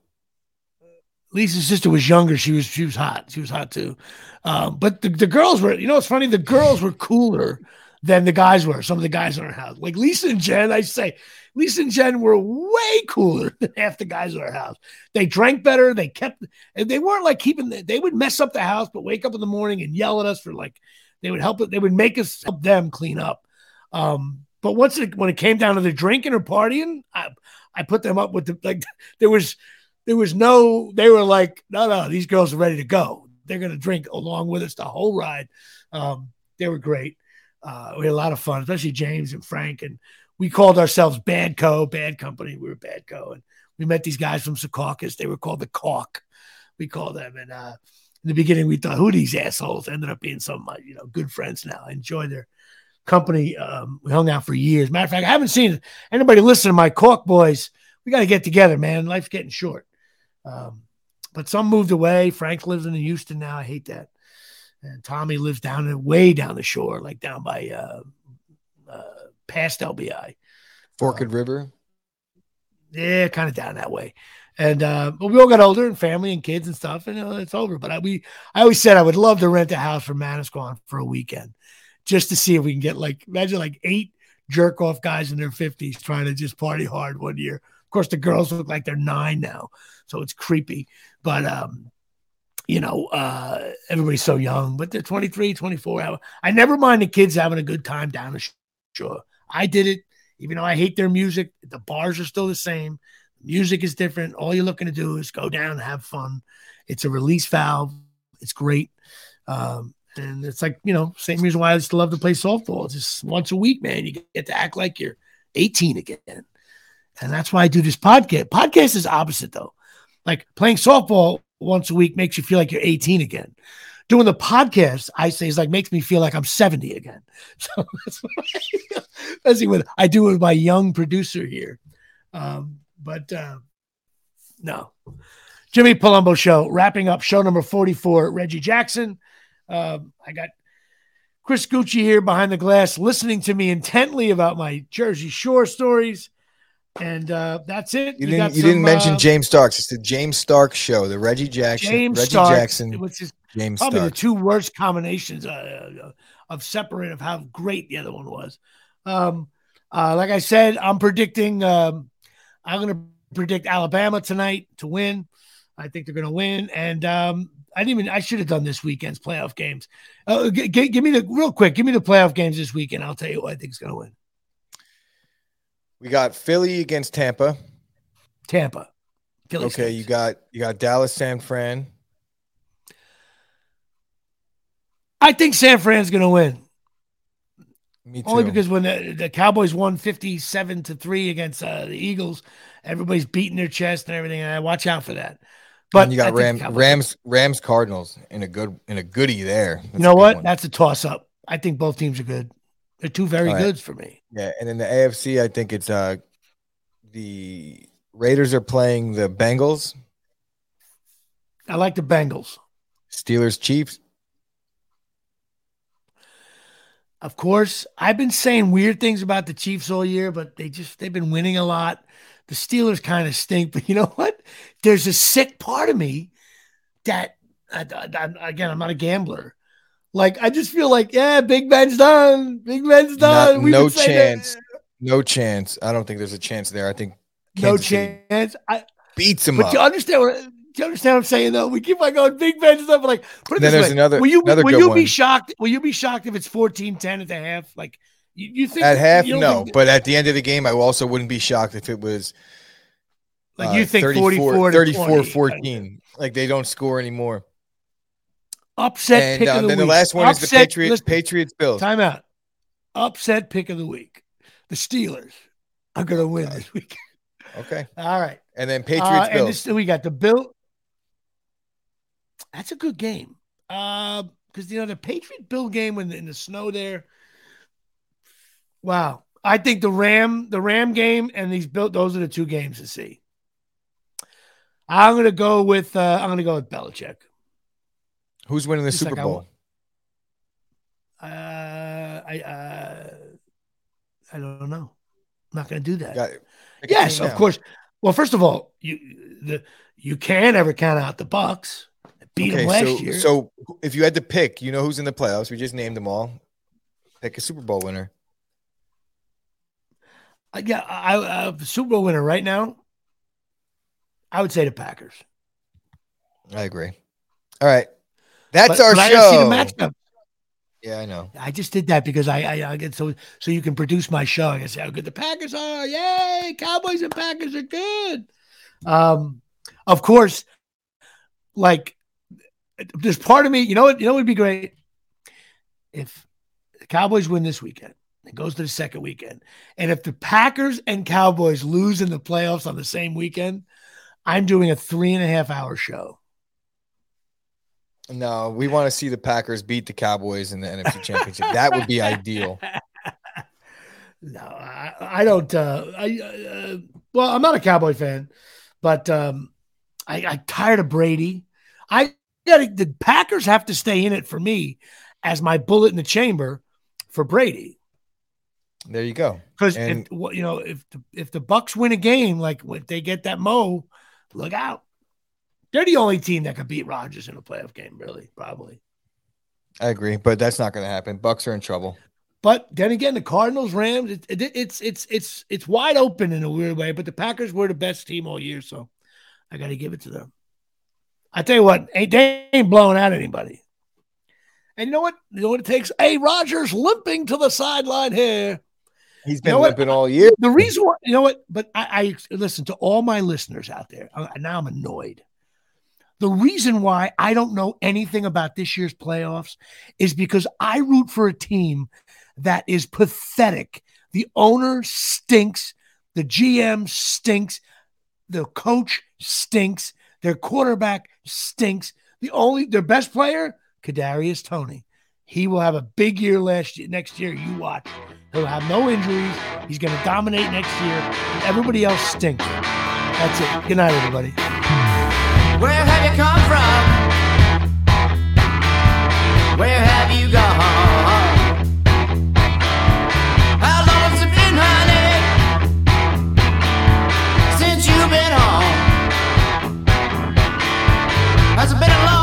Lisa's sister was younger. She was she was hot. She was hot too. Um, but the, the girls were, you know, it's funny. The girls were cooler than the guys were. Some of the guys in our house, like Lisa and Jen, I say, Lisa and Jen were way cooler than <laughs> half the guys in our house. They drank better. They kept, they weren't like keeping, the, they would mess up the house, but wake up in the morning and yell at us for like, they would help. They would make us help them clean up. Um, but once it, when it came down to the drinking or partying, I, I put them up with the, like, <laughs> there was, there was no, they were like, no, no, these girls are ready to go. They're going to drink along with us the whole ride. Um, they were great. Uh, we had a lot of fun, especially James and Frank. And we called ourselves Bad Co, Bad Company. We were Bad Co. And we met these guys from Secaucus. They were called the Caulk. We called them. And uh, in the beginning, we thought, who these assholes? Ended up being some, uh, you know, good friends now. I enjoy their company. Um, we hung out for years. Matter of fact, I haven't seen anybody listen to my Caulk boys. We got to get together, man. Life's getting short. Um, but some moved away. Frank lives in Houston now. I hate that. And Tommy lives down way down the shore, like down by uh, uh, past LBI. Forked uh, River. Yeah, kind of down that way. And uh, but we all got older and family and kids and stuff, and it's over. But I, we, I always said I would love to rent a house for Manasquan for a weekend, just to see if we can get like imagine like eight jerk off guys in their fifties trying to just party hard one year. Of course, the girls look like they're nine now, so it's creepy. But um, you know, uh, everybody's so young, but they're 23, 24. I never mind the kids having a good time down the shore. I did it, even though I hate their music. The bars are still the same. music is different. All you're looking to do is go down and have fun. It's a release valve. It's great. Um, and it's like, you know, same reason why I to love to play softball. Just once a week, man, you get to act like you're 18 again. And that's why I do this podcast. Podcast is opposite though. Like playing softball once a week makes you feel like you're 18 again. Doing the podcast, I say, is like makes me feel like I'm 70 again. <laughs> So that's what I, what I do with my young producer here. Um, but uh, no. Jimmy Palumbo show, wrapping up show number 44, Reggie Jackson. Um, I got Chris Gucci here behind the glass listening to me intently about my Jersey Shore stories. And uh, that's it. You, didn't, you some, didn't mention uh, James Starks. It's the James Starks show. The Reggie Jackson. James Reggie Starks, Jackson. Which is James probably Starks. the two worst combinations uh, of separate of how great the other one was. Um, uh, like I said, I'm predicting. Um, I'm going to predict Alabama tonight to win. I think they're going to win. And um, I didn't even. I should have done this weekend's playoff games. Uh, g- g- give me the real quick. Give me the playoff games this weekend. I'll tell you who I think is going to win. We got Philly against Tampa. Tampa. Philly okay, States. you got you got Dallas, San Fran. I think San Fran's going to win. Me too. Only because when the, the Cowboys won 57 to 3 against uh, the Eagles, everybody's beating their chest and everything. And I watch out for that. But and you got Ram, Rams, Rams, Cardinals in a good in a goodie there. That's you know what? One. That's a toss up. I think both teams are good. They're two very right. goods for me. Yeah, and in the AFC, I think it's uh the Raiders are playing the Bengals. I like the Bengals. Steelers, Chiefs. Of course, I've been saying weird things about the Chiefs all year, but they just they've been winning a lot. The Steelers kind of stink, <laughs> but you know what? There's a sick part of me that I, I, again, I'm not a gambler. Like I just feel like, yeah, Big Ben's done. Big Ben's done. Not, no chance. No chance. I don't think there's a chance there. I think Kansas no chance. I beats him but up. you understand what? Do you understand what I'm saying though? We keep on going Big Ben stuff. Like, put it then this there's way. another. Will you, another will you one. be shocked? Will you be shocked if it's 14-10 at the half? Like, you, you think at half? You no, think, but at the end of the game, I also wouldn't be shocked if it was like you uh, think 34, 34 14. Like they don't score anymore. Upset and, pick uh, of the then week. the last one Upset, is the Patriots. Listen, Patriots Bills. Timeout. Upset pick of the week. The Steelers are going to win this week. Okay. <laughs> All right. And then Patriots uh. And this, we got the Bill. That's a good game. Uh, because you know the Patriot Bill game when in the snow there. Wow. I think the Ram, the Ram game and these built those are the two games to see. I'm gonna go with uh I'm gonna go with Belichick. Who's winning the Just Super like Bowl? I, uh I uh I don't know. I'm not gonna do that. Yes, of course. Well, first of all, you the you can't ever count out the Bucks. Beat okay, them last so, year. So if you had to pick, you know who's in the playoffs. We just named them all. Pick a Super Bowl winner. Uh, yeah, I, I Super Bowl winner right now. I would say the Packers. I agree. All right, that's but, our but show. I see the matchup. Yeah, I know. I just did that because I, I, I get so so you can produce my show. I can say how good the Packers are. Yay, Cowboys and Packers are good. Um, of course, like there's part of me, you know what, you know what would be great? If the Cowboys win this weekend, it goes to the second weekend. And if the Packers and Cowboys lose in the playoffs on the same weekend, I'm doing a three and a half hour show. No, we want to see the Packers beat the Cowboys in the NFC Championship. that would be ideal. <laughs> No, I, I don't. Uh, I uh, well, I'm not a Cowboy fan, but um, I, I'm tired of Brady. I got the Packers have to stay in it for me as my bullet in the chamber for Brady. There you go. Because if you know if the, if the Bucks win a game, like if they get that mo, look out. They're the only team that could beat Rodgers in a playoff game, really, probably. I agree, but that's not going to happen. Bucks are in trouble. But then again, the Cardinals, Rams, it, it, it's it's it's it's wide open in a weird way. But the Packers were the best team all year, so I got to give it to them. I tell you what, ain't they ain't blowing out anybody. And you know what? You know what it takes? Hey, Rodgers limping to the sideline here. He's been you know limping what? all year. The reason why, you know what? But I, I listen to all my listeners out there. Now I'm annoyed. The reason why I don't know anything about this year's playoffs is because I root for a team that is pathetic. The owner stinks. The GM stinks. The coach stinks. Their quarterback stinks. The only their best player, Kadarius Toney. He will have a big year last year, next year. You watch. He'll have no injuries. He's going to dominate next year. Everybody else stinks. That's it. Good night, everybody. Where have you come from? Where have you gone? Has been a long